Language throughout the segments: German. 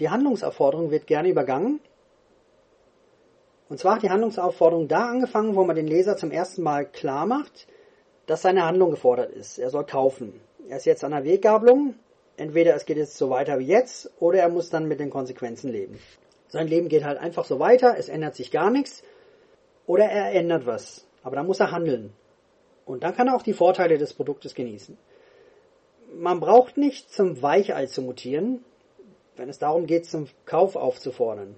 Die Handlungsaufforderung wird gerne übergangen. Und zwar hat die Handlungsaufforderung da angefangen, wo man den Leser zum ersten Mal klar macht, dass seine Handlung gefordert ist. Er soll kaufen. Er ist jetzt an der Weggabelung. Entweder es geht jetzt so weiter wie jetzt oder er muss dann mit den Konsequenzen leben. Sein Leben geht halt einfach so weiter, es ändert sich gar nichts oder er ändert was. Aber dann muss er handeln. Und dann kann er auch die Vorteile des Produktes genießen. Man braucht nicht zum Weichei zu mutieren, wenn es darum geht, zum Kauf aufzufordern.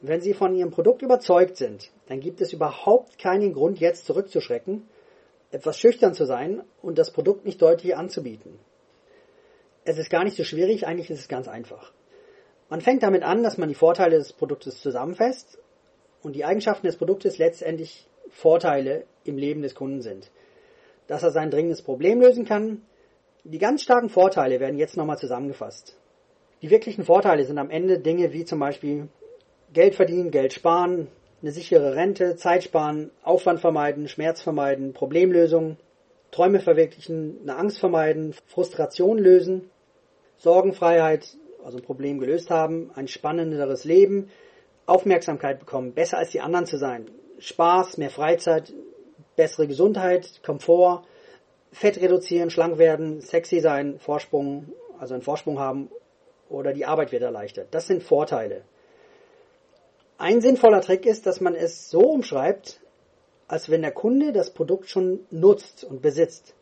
Wenn Sie von Ihrem Produkt überzeugt sind, dann gibt es überhaupt keinen Grund, jetzt zurückzuschrecken, etwas schüchtern zu sein und das Produkt nicht deutlich anzubieten. Es ist gar nicht so schwierig, eigentlich ist es ganz einfach. Man fängt damit an, dass man die Vorteile des Produktes zusammenfasst und die Eigenschaften des Produktes letztendlich Vorteile im Leben des Kunden sind. Dass er sein dringendes Problem lösen kann. Die ganz starken Vorteile werden jetzt nochmal zusammengefasst. Die wirklichen Vorteile sind am Ende Dinge wie zum Beispiel Geld verdienen, Geld sparen, eine sichere Rente, Zeit sparen, Aufwand vermeiden, Schmerz vermeiden, Problemlösung, Träume verwirklichen, eine Angst vermeiden, Frustration lösen, Sorgenfreiheit, also ein Problem gelöst haben, ein spannenderes Leben, Aufmerksamkeit bekommen, besser als die anderen zu sein, Spaß, mehr Freizeit, bessere Gesundheit, Komfort, Fett reduzieren, schlank werden, sexy sein, Vorsprung, also einen Vorsprung haben oder die Arbeit wird erleichtert. Das sind Vorteile. Ein sinnvoller Trick ist, dass man es so umschreibt, als wenn der Kunde das Produkt schon nutzt und besitzt.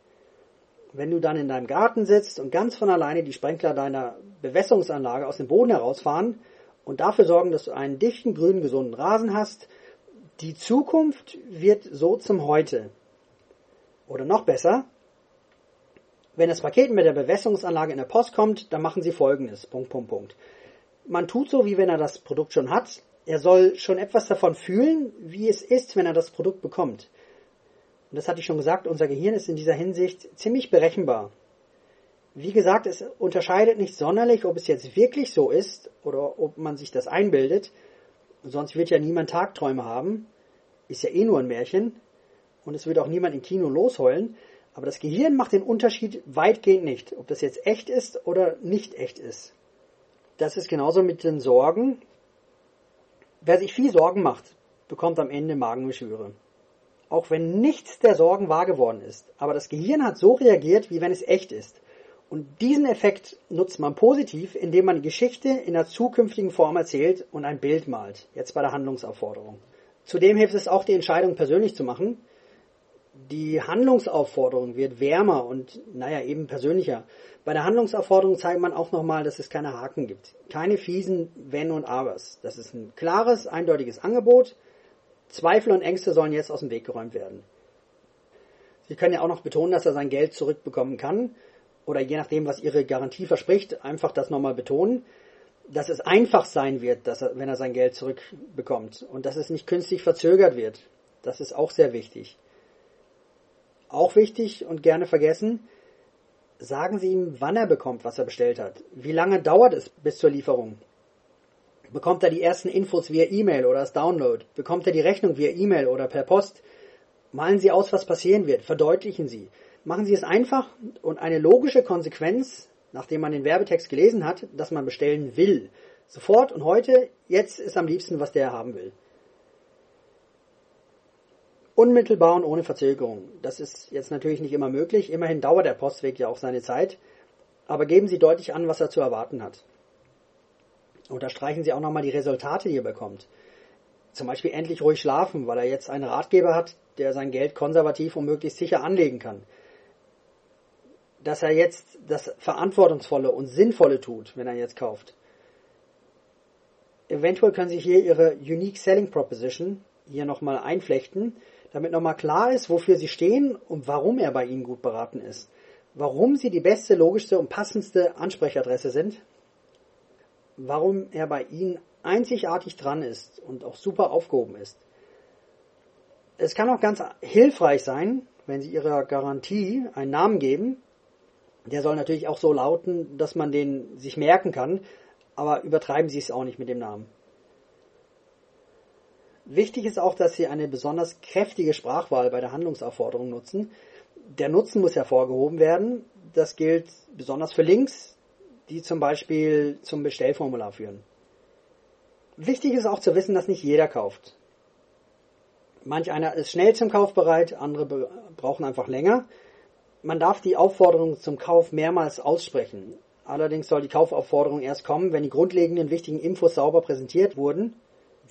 Wenn du dann in deinem Garten sitzt und ganz von alleine die Sprenkler deiner Bewässerungsanlage aus dem Boden herausfahren und dafür sorgen, dass du einen dichten, grünen, gesunden Rasen hast, die Zukunft wird so zum Heute. Oder noch besser, wenn das Paket mit der Bewässerungsanlage in der Post kommt, dann machen sie folgendes. Punkt, Punkt, Punkt. Man tut so, wie wenn er das Produkt schon hat, er soll schon etwas davon fühlen, wie es ist, wenn er das Produkt bekommt. Und das hatte ich schon gesagt, unser Gehirn ist in dieser Hinsicht ziemlich berechenbar. Wie gesagt, es unterscheidet nicht sonderlich, ob es jetzt wirklich so ist oder ob man sich das einbildet. Sonst wird ja niemand Tagträume haben. Ist ja eh nur ein Märchen. Und es wird auch niemand im Kino losheulen. Aber das Gehirn macht den Unterschied weitgehend nicht, ob das jetzt echt ist oder nicht echt ist. Das ist genauso mit den Sorgen, Wer sich viel Sorgen macht, bekommt am Ende Magengeschwüre. Auch wenn nichts der Sorgen wahr geworden ist. Aber das Gehirn hat so reagiert, wie wenn es echt ist. Und diesen Effekt nutzt man positiv, indem man die Geschichte in der zukünftigen Form erzählt und ein Bild malt. Jetzt bei der Handlungsaufforderung. Zudem hilft es auch, die Entscheidung persönlich zu machen. Die Handlungsaufforderung wird wärmer und, naja, eben persönlicher. Bei der Handlungsaufforderung zeigt man auch nochmal, dass es keine Haken gibt. Keine fiesen Wenn und Abers. Das ist ein klares, eindeutiges Angebot. Zweifel und Ängste sollen jetzt aus dem Weg geräumt werden. Sie können ja auch noch betonen, dass er sein Geld zurückbekommen kann. Oder je nachdem, was Ihre Garantie verspricht, einfach das nochmal betonen. Dass es einfach sein wird, dass er, wenn er sein Geld zurückbekommt. Und dass es nicht künstlich verzögert wird. Das ist auch sehr wichtig. Auch wichtig und gerne vergessen, sagen Sie ihm, wann er bekommt, was er bestellt hat. Wie lange dauert es bis zur Lieferung? Bekommt er die ersten Infos via E-Mail oder als Download? Bekommt er die Rechnung via E-Mail oder per Post? Malen Sie aus, was passieren wird. Verdeutlichen Sie. Machen Sie es einfach und eine logische Konsequenz, nachdem man den Werbetext gelesen hat, dass man bestellen will. Sofort und heute, jetzt ist am liebsten, was der haben will. Unmittelbar und ohne Verzögerung. Das ist jetzt natürlich nicht immer möglich. Immerhin dauert der Postweg ja auch seine Zeit. Aber geben Sie deutlich an, was er zu erwarten hat. Unterstreichen Sie auch nochmal die Resultate, die er bekommt. Zum Beispiel endlich ruhig schlafen, weil er jetzt einen Ratgeber hat, der sein Geld konservativ und möglichst sicher anlegen kann. Dass er jetzt das Verantwortungsvolle und Sinnvolle tut, wenn er jetzt kauft. Eventuell können Sie hier Ihre Unique Selling Proposition hier nochmal einflechten damit nochmal klar ist, wofür sie stehen und warum er bei ihnen gut beraten ist. Warum sie die beste, logischste und passendste Ansprechadresse sind. Warum er bei ihnen einzigartig dran ist und auch super aufgehoben ist. Es kann auch ganz hilfreich sein, wenn Sie Ihrer Garantie einen Namen geben. Der soll natürlich auch so lauten, dass man den sich merken kann, aber übertreiben Sie es auch nicht mit dem Namen. Wichtig ist auch, dass Sie eine besonders kräftige Sprachwahl bei der Handlungsaufforderung nutzen. Der Nutzen muss hervorgehoben werden. Das gilt besonders für Links, die zum Beispiel zum Bestellformular führen. Wichtig ist auch zu wissen, dass nicht jeder kauft. Manch einer ist schnell zum Kauf bereit, andere brauchen einfach länger. Man darf die Aufforderung zum Kauf mehrmals aussprechen. Allerdings soll die Kaufaufforderung erst kommen, wenn die grundlegenden wichtigen Infos sauber präsentiert wurden.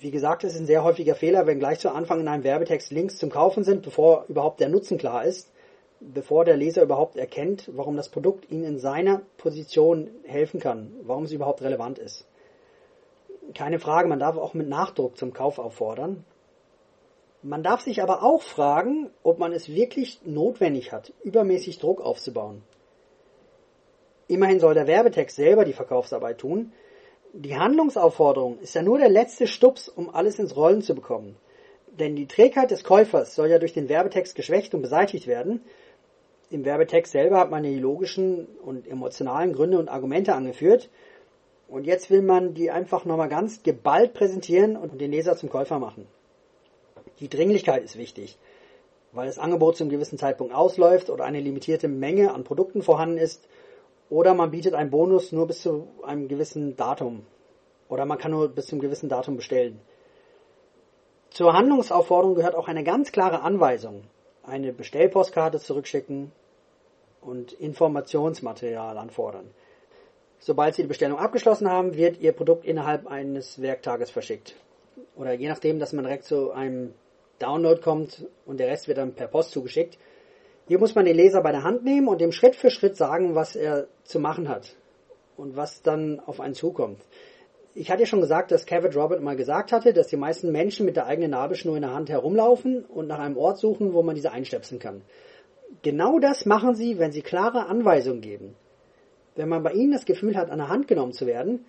Wie gesagt, es ist ein sehr häufiger Fehler, wenn gleich zu Anfang in einem Werbetext Links zum Kaufen sind, bevor überhaupt der Nutzen klar ist, bevor der Leser überhaupt erkennt, warum das Produkt ihm in seiner Position helfen kann, warum es überhaupt relevant ist. Keine Frage, man darf auch mit Nachdruck zum Kauf auffordern. Man darf sich aber auch fragen, ob man es wirklich notwendig hat, übermäßig Druck aufzubauen. Immerhin soll der Werbetext selber die Verkaufsarbeit tun. Die Handlungsaufforderung ist ja nur der letzte Stups, um alles ins Rollen zu bekommen. Denn die Trägheit des Käufers soll ja durch den Werbetext geschwächt und beseitigt werden. Im Werbetext selber hat man die logischen und emotionalen Gründe und Argumente angeführt. Und jetzt will man die einfach nochmal ganz geballt präsentieren und den Leser zum Käufer machen. Die Dringlichkeit ist wichtig, weil das Angebot zu einem gewissen Zeitpunkt ausläuft oder eine limitierte Menge an Produkten vorhanden ist oder man bietet einen Bonus nur bis zu einem gewissen Datum. Oder man kann nur bis zu einem gewissen Datum bestellen. Zur Handlungsaufforderung gehört auch eine ganz klare Anweisung. Eine Bestellpostkarte zurückschicken und Informationsmaterial anfordern. Sobald Sie die Bestellung abgeschlossen haben, wird Ihr Produkt innerhalb eines Werktages verschickt. Oder je nachdem, dass man direkt zu einem Download kommt und der Rest wird dann per Post zugeschickt, hier muss man den Leser bei der Hand nehmen und dem Schritt für Schritt sagen, was er zu machen hat und was dann auf einen zukommt. Ich hatte ja schon gesagt, dass Cavett Robert mal gesagt hatte, dass die meisten Menschen mit der eigenen Nabelschnur in der Hand herumlaufen und nach einem Ort suchen, wo man diese einstöpseln kann. Genau das machen sie, wenn sie klare Anweisungen geben. Wenn man bei ihnen das Gefühl hat, an der Hand genommen zu werden,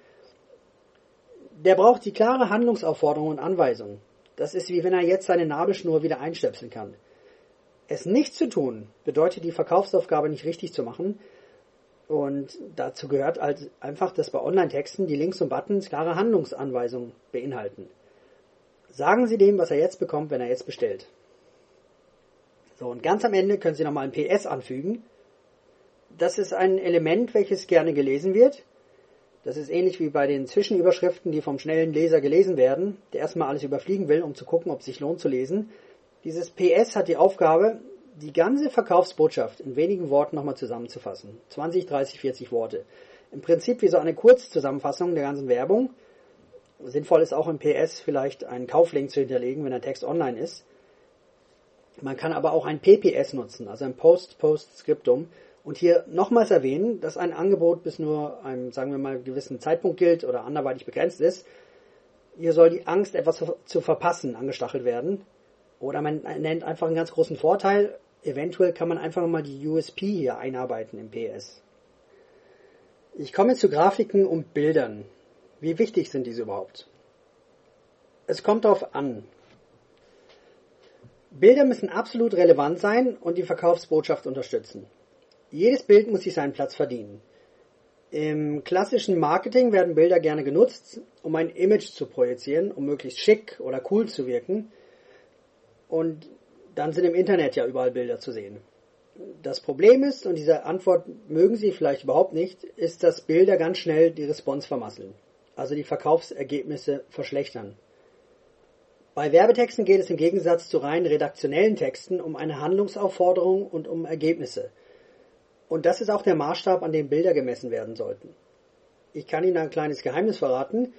der braucht die klare Handlungsaufforderung und Anweisung. Das ist wie wenn er jetzt seine Nabelschnur wieder einstöpseln kann. Es nicht zu tun bedeutet die Verkaufsaufgabe nicht richtig zu machen. Und dazu gehört halt einfach, dass bei Online-Texten die Links und Buttons klare Handlungsanweisungen beinhalten. Sagen Sie dem, was er jetzt bekommt, wenn er jetzt bestellt. So, und ganz am Ende können Sie nochmal ein PS anfügen. Das ist ein Element, welches gerne gelesen wird. Das ist ähnlich wie bei den Zwischenüberschriften, die vom schnellen Leser gelesen werden, der erstmal alles überfliegen will, um zu gucken, ob es sich lohnt zu lesen. Dieses PS hat die Aufgabe, die ganze Verkaufsbotschaft in wenigen Worten nochmal zusammenzufassen. 20, 30, 40 Worte. Im Prinzip wie so eine Kurzzusammenfassung der ganzen Werbung. Sinnvoll ist auch im PS vielleicht einen Kauflink zu hinterlegen, wenn der Text online ist. Man kann aber auch ein PPS nutzen, also ein Post-Post-Scriptum. Und hier nochmals erwähnen, dass ein Angebot bis nur einem, sagen wir mal, gewissen Zeitpunkt gilt oder anderweitig begrenzt ist. Hier soll die Angst, etwas zu verpassen, angestachelt werden. Oder man nennt einfach einen ganz großen Vorteil. Eventuell kann man einfach mal die USP hier einarbeiten im PS. Ich komme zu Grafiken und Bildern. Wie wichtig sind diese überhaupt? Es kommt darauf an. Bilder müssen absolut relevant sein und die Verkaufsbotschaft unterstützen. Jedes Bild muss sich seinen Platz verdienen. Im klassischen Marketing werden Bilder gerne genutzt, um ein Image zu projizieren, um möglichst schick oder cool zu wirken. Und dann sind im Internet ja überall Bilder zu sehen. Das Problem ist, und diese Antwort mögen Sie vielleicht überhaupt nicht, ist, dass Bilder ganz schnell die Response vermasseln. Also die Verkaufsergebnisse verschlechtern. Bei Werbetexten geht es im Gegensatz zu rein redaktionellen Texten um eine Handlungsaufforderung und um Ergebnisse. Und das ist auch der Maßstab, an dem Bilder gemessen werden sollten. Ich kann Ihnen ein kleines Geheimnis verraten.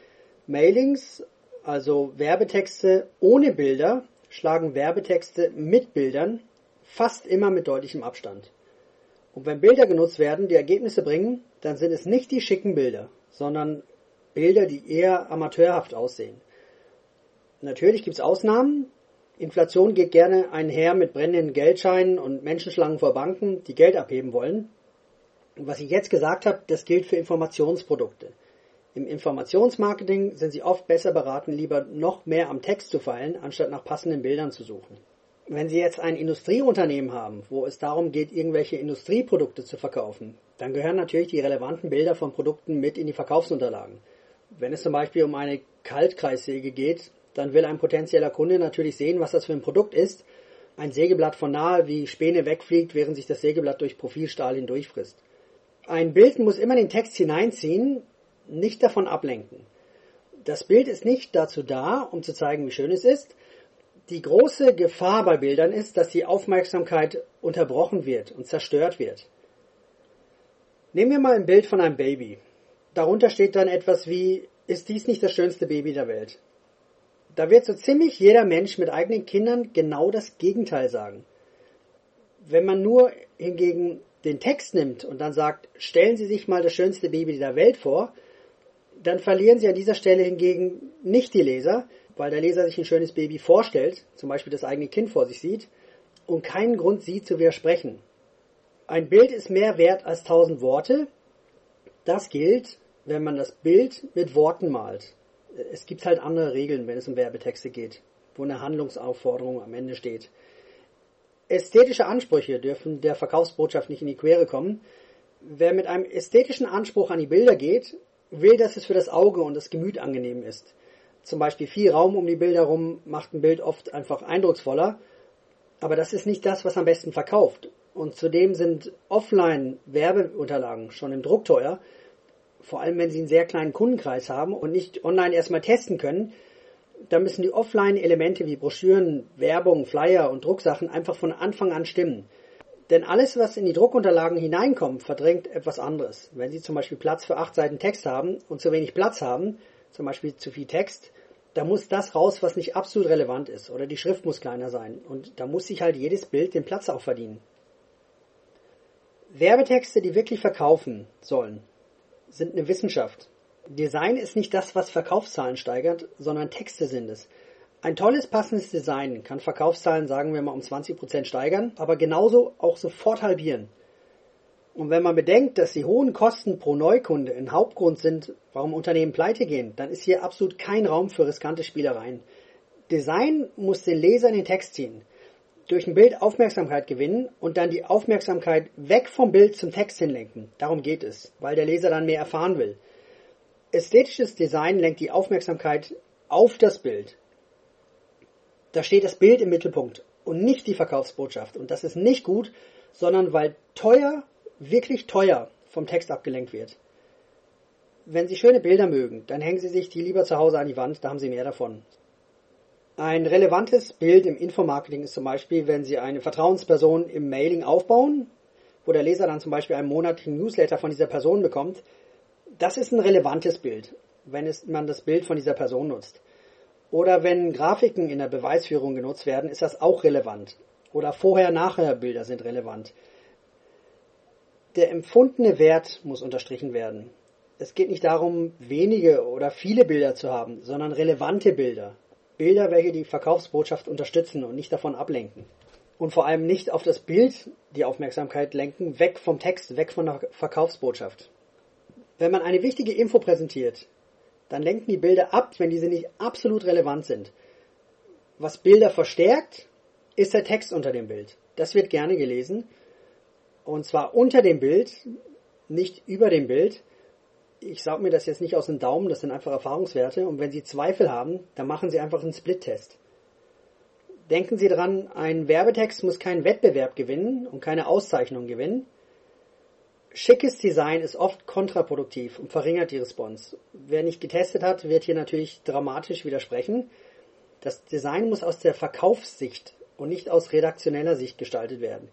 Mailings, also Werbetexte ohne Bilder, schlagen Werbetexte mit Bildern fast immer mit deutlichem Abstand. Und wenn Bilder genutzt werden, die Ergebnisse bringen, dann sind es nicht die schicken Bilder, sondern Bilder, die eher amateurhaft aussehen. Natürlich gibt es Ausnahmen. Inflation geht gerne einher mit brennenden Geldscheinen und Menschenschlangen vor Banken, die Geld abheben wollen. Und was ich jetzt gesagt habe, das gilt für Informationsprodukte. Im Informationsmarketing sind Sie oft besser beraten, lieber noch mehr am Text zu feilen, anstatt nach passenden Bildern zu suchen. Wenn Sie jetzt ein Industrieunternehmen haben, wo es darum geht, irgendwelche Industrieprodukte zu verkaufen, dann gehören natürlich die relevanten Bilder von Produkten mit in die Verkaufsunterlagen. Wenn es zum Beispiel um eine Kaltkreissäge geht, dann will ein potenzieller Kunde natürlich sehen, was das für ein Produkt ist. Ein Sägeblatt von nahe, wie Späne wegfliegt, während sich das Sägeblatt durch Profilstahl hindurchfrisst. Ein Bild muss immer den Text hineinziehen, nicht davon ablenken. Das Bild ist nicht dazu da, um zu zeigen, wie schön es ist. Die große Gefahr bei Bildern ist, dass die Aufmerksamkeit unterbrochen wird und zerstört wird. Nehmen wir mal ein Bild von einem Baby. Darunter steht dann etwas wie, ist dies nicht das schönste Baby der Welt? Da wird so ziemlich jeder Mensch mit eigenen Kindern genau das Gegenteil sagen. Wenn man nur hingegen den Text nimmt und dann sagt, stellen Sie sich mal das schönste Baby der Welt vor, dann verlieren Sie an dieser Stelle hingegen nicht die Leser, weil der Leser sich ein schönes Baby vorstellt, zum Beispiel das eigene Kind vor sich sieht, und keinen Grund sieht zu widersprechen. Ein Bild ist mehr wert als tausend Worte. Das gilt, wenn man das Bild mit Worten malt. Es gibt halt andere Regeln, wenn es um Werbetexte geht, wo eine Handlungsaufforderung am Ende steht. Ästhetische Ansprüche dürfen der Verkaufsbotschaft nicht in die Quere kommen. Wer mit einem ästhetischen Anspruch an die Bilder geht, will, dass es für das Auge und das Gemüt angenehm ist. Zum Beispiel viel Raum um die Bilder herum macht ein Bild oft einfach eindrucksvoller, aber das ist nicht das, was am besten verkauft. Und zudem sind Offline-Werbeunterlagen schon im Druck teuer, vor allem wenn sie einen sehr kleinen Kundenkreis haben und nicht online erstmal testen können, da müssen die Offline-Elemente wie Broschüren, Werbung, Flyer und Drucksachen einfach von Anfang an stimmen. Denn alles, was in die Druckunterlagen hineinkommt, verdrängt etwas anderes. Wenn Sie zum Beispiel Platz für acht Seiten Text haben und zu wenig Platz haben, zum Beispiel zu viel Text, da muss das raus, was nicht absolut relevant ist. Oder die Schrift muss kleiner sein. Und da muss sich halt jedes Bild den Platz auch verdienen. Werbetexte, die wirklich verkaufen sollen, sind eine Wissenschaft. Design ist nicht das, was Verkaufszahlen steigert, sondern Texte sind es. Ein tolles, passendes Design kann Verkaufszahlen, sagen wir mal, um 20% steigern, aber genauso auch sofort halbieren. Und wenn man bedenkt, dass die hohen Kosten pro Neukunde ein Hauptgrund sind, warum Unternehmen pleite gehen, dann ist hier absolut kein Raum für riskante Spielereien. Design muss den Leser in den Text ziehen, durch ein Bild Aufmerksamkeit gewinnen und dann die Aufmerksamkeit weg vom Bild zum Text hinlenken. Darum geht es, weil der Leser dann mehr erfahren will. Ästhetisches Design lenkt die Aufmerksamkeit auf das Bild da steht das Bild im Mittelpunkt und nicht die Verkaufsbotschaft. Und das ist nicht gut, sondern weil teuer, wirklich teuer vom Text abgelenkt wird. Wenn Sie schöne Bilder mögen, dann hängen Sie sich die lieber zu Hause an die Wand, da haben Sie mehr davon. Ein relevantes Bild im Infomarketing ist zum Beispiel, wenn Sie eine Vertrauensperson im Mailing aufbauen, wo der Leser dann zum Beispiel einen monatlichen Newsletter von dieser Person bekommt. Das ist ein relevantes Bild, wenn man das Bild von dieser Person nutzt. Oder wenn Grafiken in der Beweisführung genutzt werden, ist das auch relevant. Oder Vorher-Nachher-Bilder sind relevant. Der empfundene Wert muss unterstrichen werden. Es geht nicht darum, wenige oder viele Bilder zu haben, sondern relevante Bilder. Bilder, welche die Verkaufsbotschaft unterstützen und nicht davon ablenken. Und vor allem nicht auf das Bild die Aufmerksamkeit lenken, weg vom Text, weg von der Verkaufsbotschaft. Wenn man eine wichtige Info präsentiert, dann lenken die Bilder ab, wenn diese nicht absolut relevant sind. Was Bilder verstärkt, ist der Text unter dem Bild. Das wird gerne gelesen. Und zwar unter dem Bild, nicht über dem Bild. Ich sage mir das jetzt nicht aus dem Daumen, das sind einfach Erfahrungswerte. Und wenn Sie Zweifel haben, dann machen Sie einfach einen Split-Test. Denken Sie dran, ein Werbetext muss keinen Wettbewerb gewinnen und keine Auszeichnung gewinnen. Schickes Design ist oft kontraproduktiv und verringert die Response. Wer nicht getestet hat, wird hier natürlich dramatisch widersprechen. Das Design muss aus der Verkaufssicht und nicht aus redaktioneller Sicht gestaltet werden.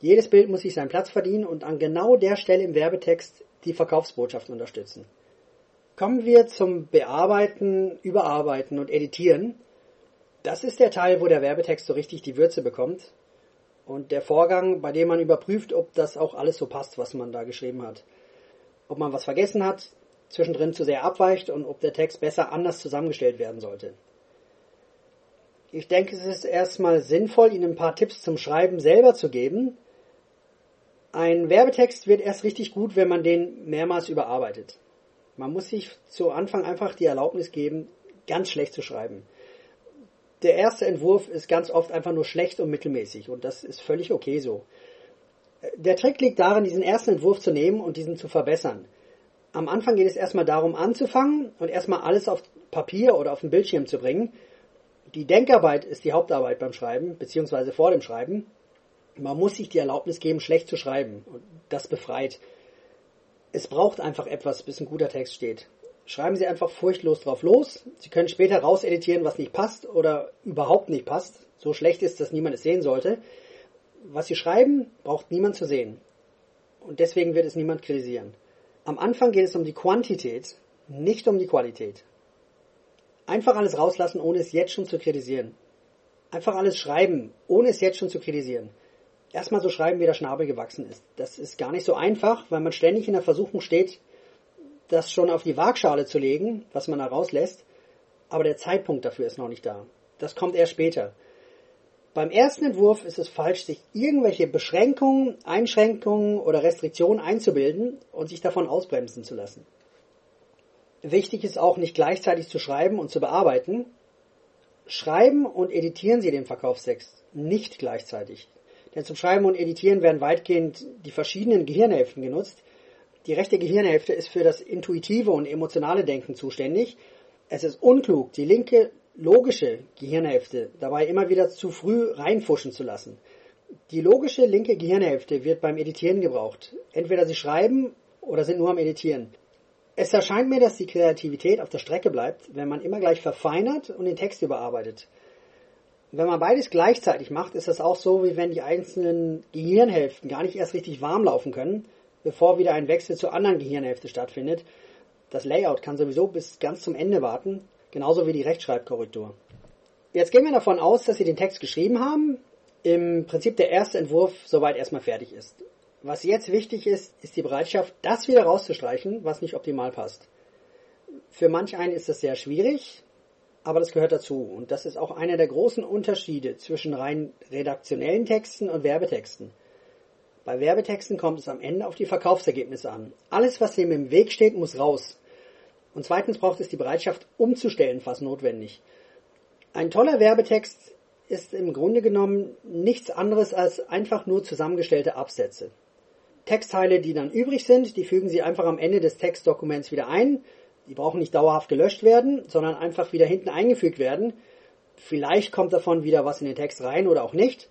Jedes Bild muss sich seinen Platz verdienen und an genau der Stelle im Werbetext die Verkaufsbotschaft unterstützen. Kommen wir zum Bearbeiten, Überarbeiten und Editieren. Das ist der Teil, wo der Werbetext so richtig die Würze bekommt und der Vorgang, bei dem man überprüft, ob das auch alles so passt, was man da geschrieben hat. Ob man was vergessen hat, zwischendrin zu sehr abweicht und ob der Text besser anders zusammengestellt werden sollte. Ich denke, es ist erstmal sinnvoll, Ihnen ein paar Tipps zum Schreiben selber zu geben. Ein Werbetext wird erst richtig gut, wenn man den mehrmals überarbeitet. Man muss sich zu Anfang einfach die Erlaubnis geben, ganz schlecht zu schreiben der erste Entwurf ist ganz oft einfach nur schlecht und mittelmäßig und das ist völlig okay so. Der Trick liegt darin, diesen ersten Entwurf zu nehmen und diesen zu verbessern. Am Anfang geht es erstmal darum anzufangen und erstmal alles auf Papier oder auf den Bildschirm zu bringen. Die Denkarbeit ist die Hauptarbeit beim Schreiben, beziehungsweise vor dem Schreiben. Man muss sich die Erlaubnis geben, schlecht zu schreiben. Und das befreit. Es braucht einfach etwas, bis ein guter Text steht. Schreiben Sie einfach furchtlos drauf los. Sie können später rauseditieren, was nicht passt oder überhaupt nicht passt. So schlecht ist, dass niemand es sehen sollte. Was Sie schreiben, braucht niemand zu sehen. Und deswegen wird es niemand kritisieren. Am Anfang geht es um die Quantität, nicht um die Qualität. Einfach alles rauslassen, ohne es jetzt schon zu kritisieren. Einfach alles schreiben, ohne es jetzt schon zu kritisieren. Erstmal so schreiben, wie der Schnabel gewachsen ist. Das ist gar nicht so einfach, weil man ständig in der Versuchung steht, das schon auf die Waagschale zu legen, was man da rauslässt. Aber der Zeitpunkt dafür ist noch nicht da. Das kommt erst später. Beim ersten Entwurf ist es falsch, sich irgendwelche Beschränkungen, Einschränkungen oder Restriktionen einzubilden und sich davon ausbremsen zu lassen. Wichtig ist auch nicht gleichzeitig zu schreiben und zu bearbeiten. Schreiben und editieren Sie den Verkaufstext nicht gleichzeitig. Denn zum Schreiben und Editieren werden weitgehend die verschiedenen Gehirnhälften genutzt. Die rechte Gehirnhälfte ist für das intuitive und emotionale Denken zuständig. Es ist unklug, die linke logische Gehirnhälfte dabei immer wieder zu früh reinfuschen zu lassen. Die logische linke Gehirnhälfte wird beim Editieren gebraucht. Entweder Sie schreiben oder sind nur am Editieren. Es erscheint mir, dass die Kreativität auf der Strecke bleibt, wenn man immer gleich verfeinert und den Text überarbeitet. Wenn man beides gleichzeitig macht, ist das auch so, wie wenn die einzelnen Gehirnhälften gar nicht erst richtig warm laufen können, bevor wieder ein Wechsel zur anderen Gehirnhälfte stattfindet. Das Layout kann sowieso bis ganz zum Ende warten, genauso wie die Rechtschreibkorrektur. Jetzt gehen wir davon aus, dass Sie den Text geschrieben haben, im Prinzip der erste Entwurf soweit erstmal fertig ist. Was jetzt wichtig ist, ist die Bereitschaft, das wieder rauszustreichen, was nicht optimal passt. Für manch einen ist das sehr schwierig, aber das gehört dazu. Und das ist auch einer der großen Unterschiede zwischen rein redaktionellen Texten und Werbetexten. Bei Werbetexten kommt es am Ende auf die Verkaufsergebnisse an. Alles, was dem im Weg steht, muss raus. Und zweitens braucht es die Bereitschaft, umzustellen, falls notwendig. Ein toller Werbetext ist im Grunde genommen nichts anderes als einfach nur zusammengestellte Absätze. Textteile, die dann übrig sind, die fügen Sie einfach am Ende des Textdokuments wieder ein. Die brauchen nicht dauerhaft gelöscht werden, sondern einfach wieder hinten eingefügt werden. Vielleicht kommt davon wieder was in den Text rein oder auch nicht.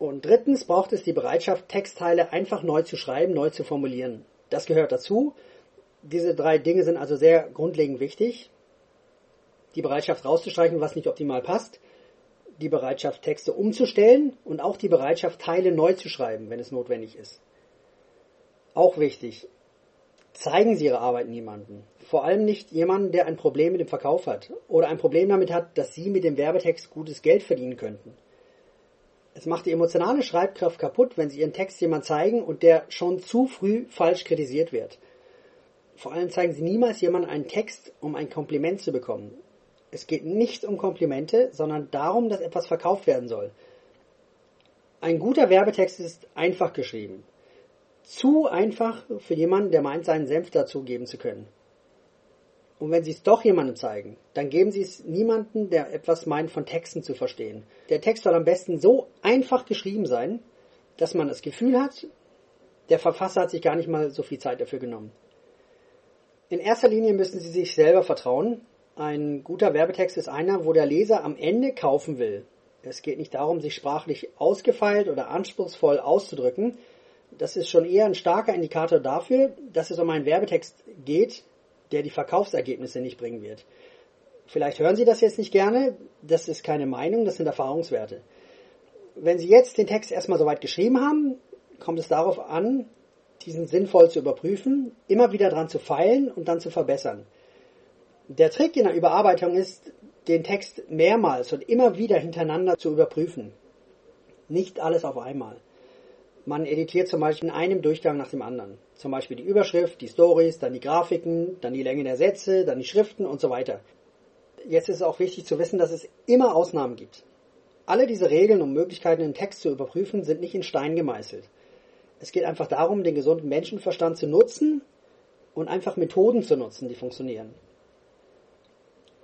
Und drittens braucht es die Bereitschaft, Textteile einfach neu zu schreiben, neu zu formulieren. Das gehört dazu. Diese drei Dinge sind also sehr grundlegend wichtig. Die Bereitschaft rauszustreichen, was nicht optimal passt die Bereitschaft, Texte umzustellen und auch die Bereitschaft, Teile neu zu schreiben, wenn es notwendig ist. Auch wichtig, zeigen Sie Ihre Arbeit niemandem. Vor allem nicht jemandem, der ein Problem mit dem Verkauf hat oder ein Problem damit hat, dass Sie mit dem Werbetext gutes Geld verdienen könnten. Es macht die emotionale Schreibkraft kaputt, wenn Sie Ihren Text jemand zeigen und der schon zu früh falsch kritisiert wird. Vor allem zeigen Sie niemals jemandem einen Text, um ein Kompliment zu bekommen. Es geht nicht um Komplimente, sondern darum, dass etwas verkauft werden soll. Ein guter Werbetext ist einfach geschrieben. Zu einfach für jemanden, der meint, seinen Senf dazugeben zu können. Und wenn Sie es doch jemandem zeigen, dann geben Sie es niemandem, der etwas meint, von Texten zu verstehen. Der Text soll am besten so einfach geschrieben sein, dass man das Gefühl hat, der Verfasser hat sich gar nicht mal so viel Zeit dafür genommen. In erster Linie müssen Sie sich selber vertrauen ein guter Werbetext ist einer, wo der Leser am Ende kaufen will. Es geht nicht darum, sich sprachlich ausgefeilt oder anspruchsvoll auszudrücken. Das ist schon eher ein starker Indikator dafür, dass es um einen Werbetext geht, der die Verkaufsergebnisse nicht bringen wird. Vielleicht hören Sie das jetzt nicht gerne, das ist keine Meinung, das sind Erfahrungswerte. Wenn Sie jetzt den Text erstmal soweit geschrieben haben, kommt es darauf an, diesen sinnvoll zu überprüfen, immer wieder dran zu feilen und dann zu verbessern. Der Trick in der Überarbeitung ist, den Text mehrmals und immer wieder hintereinander zu überprüfen. Nicht alles auf einmal. Man editiert zum Beispiel in einem Durchgang nach dem anderen. Zum Beispiel die Überschrift, die Stories, dann die Grafiken, dann die Länge der Sätze, dann die Schriften und so weiter. Jetzt ist es auch wichtig zu wissen, dass es immer Ausnahmen gibt. Alle diese Regeln und Möglichkeiten, den Text zu überprüfen, sind nicht in Stein gemeißelt. Es geht einfach darum, den gesunden Menschenverstand zu nutzen und einfach Methoden zu nutzen, die funktionieren.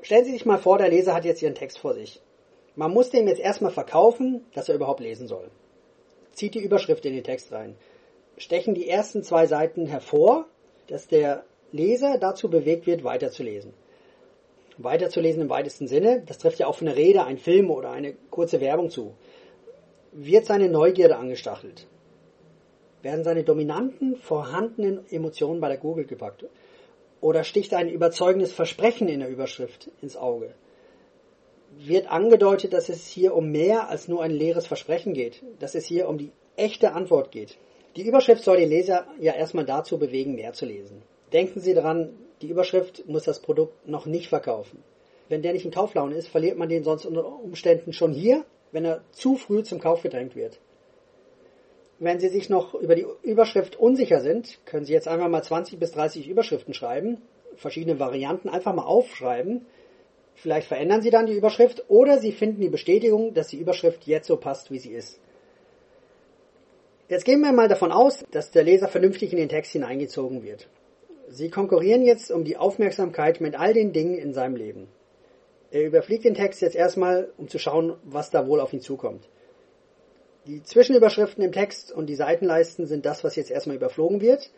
Stellen Sie sich mal vor, der Leser hat jetzt Ihren Text vor sich. Man muss dem jetzt erstmal verkaufen, dass er überhaupt lesen soll. Zieht die Überschrift in den Text rein. Stechen die ersten zwei Seiten hervor, dass der Leser dazu bewegt wird, weiterzulesen. Weiterzulesen im weitesten Sinne, das trifft ja auch für eine Rede, einen Film oder eine kurze Werbung zu. Wird seine Neugierde angestachelt. Werden seine dominanten, vorhandenen Emotionen bei der Google gepackt? Oder sticht ein überzeugendes Versprechen in der Überschrift ins Auge? Wird angedeutet, dass es hier um mehr als nur ein leeres Versprechen geht, dass es hier um die echte Antwort geht? Die Überschrift soll den Leser ja erstmal dazu bewegen, mehr zu lesen. Denken Sie daran, die Überschrift muss das Produkt noch nicht verkaufen. Wenn der nicht in Kauflaune ist, verliert man den sonst unter Umständen schon hier, wenn er zu früh zum Kauf gedrängt wird. Wenn Sie sich noch über die Überschrift unsicher sind, können Sie jetzt einfach mal 20 bis 30 Überschriften schreiben, verschiedene Varianten einfach mal aufschreiben. Vielleicht verändern Sie dann die Überschrift oder Sie finden die Bestätigung, dass die Überschrift jetzt so passt, wie sie ist. Jetzt gehen wir mal davon aus, dass der Leser vernünftig in den Text hineingezogen wird. Sie konkurrieren jetzt um die Aufmerksamkeit mit all den Dingen in seinem Leben. Er überfliegt den Text jetzt erstmal, um zu schauen, was da wohl auf ihn zukommt. Die Zwischenüberschriften im Text und die Seitenleisten sind das, was jetzt erstmal überflogen wird.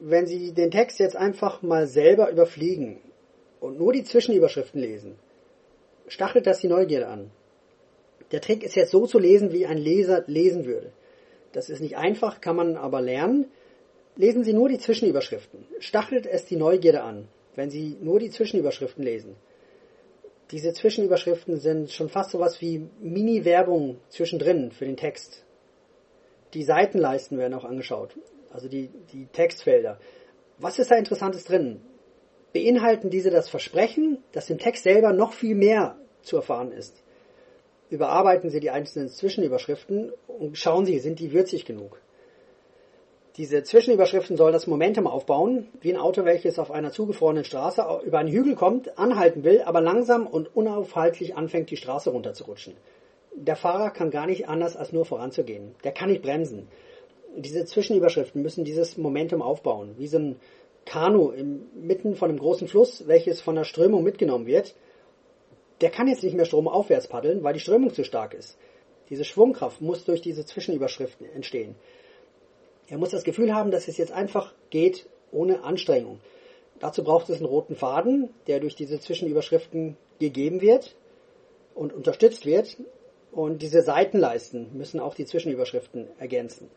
Wenn Sie den Text jetzt einfach mal selber überfliegen und nur die Zwischenüberschriften lesen, stachelt das die Neugierde an. Der Trick ist jetzt so zu lesen, wie ein Leser lesen würde. Das ist nicht einfach, kann man aber lernen. Lesen Sie nur die Zwischenüberschriften. Stachelt es die Neugierde an, wenn Sie nur die Zwischenüberschriften lesen. Diese Zwischenüberschriften sind schon fast sowas wie Mini-Werbung zwischendrin für den Text. Die Seitenleisten werden auch angeschaut, also die, die Textfelder. Was ist da Interessantes drin? Beinhalten diese das Versprechen, dass im Text selber noch viel mehr zu erfahren ist? überarbeiten Sie die einzelnen Zwischenüberschriften und schauen Sie, sind die würzig genug. Diese Zwischenüberschriften sollen das Momentum aufbauen, wie ein Auto, welches auf einer zugefrorenen Straße über einen Hügel kommt, anhalten will, aber langsam und unaufhaltlich anfängt, die Straße runterzurutschen. Der Fahrer kann gar nicht anders, als nur voranzugehen. Der kann nicht bremsen. Diese Zwischenüberschriften müssen dieses Momentum aufbauen, wie so ein Kanu inmitten von einem großen Fluss, welches von der Strömung mitgenommen wird der kann jetzt nicht mehr stromaufwärts paddeln, weil die Strömung zu stark ist. Diese Schwungkraft muss durch diese Zwischenüberschriften entstehen. Er muss das Gefühl haben, dass es jetzt einfach geht ohne Anstrengung. Dazu braucht es einen roten Faden, der durch diese Zwischenüberschriften gegeben wird und unterstützt wird. Und diese Seitenleisten müssen auch die Zwischenüberschriften ergänzen.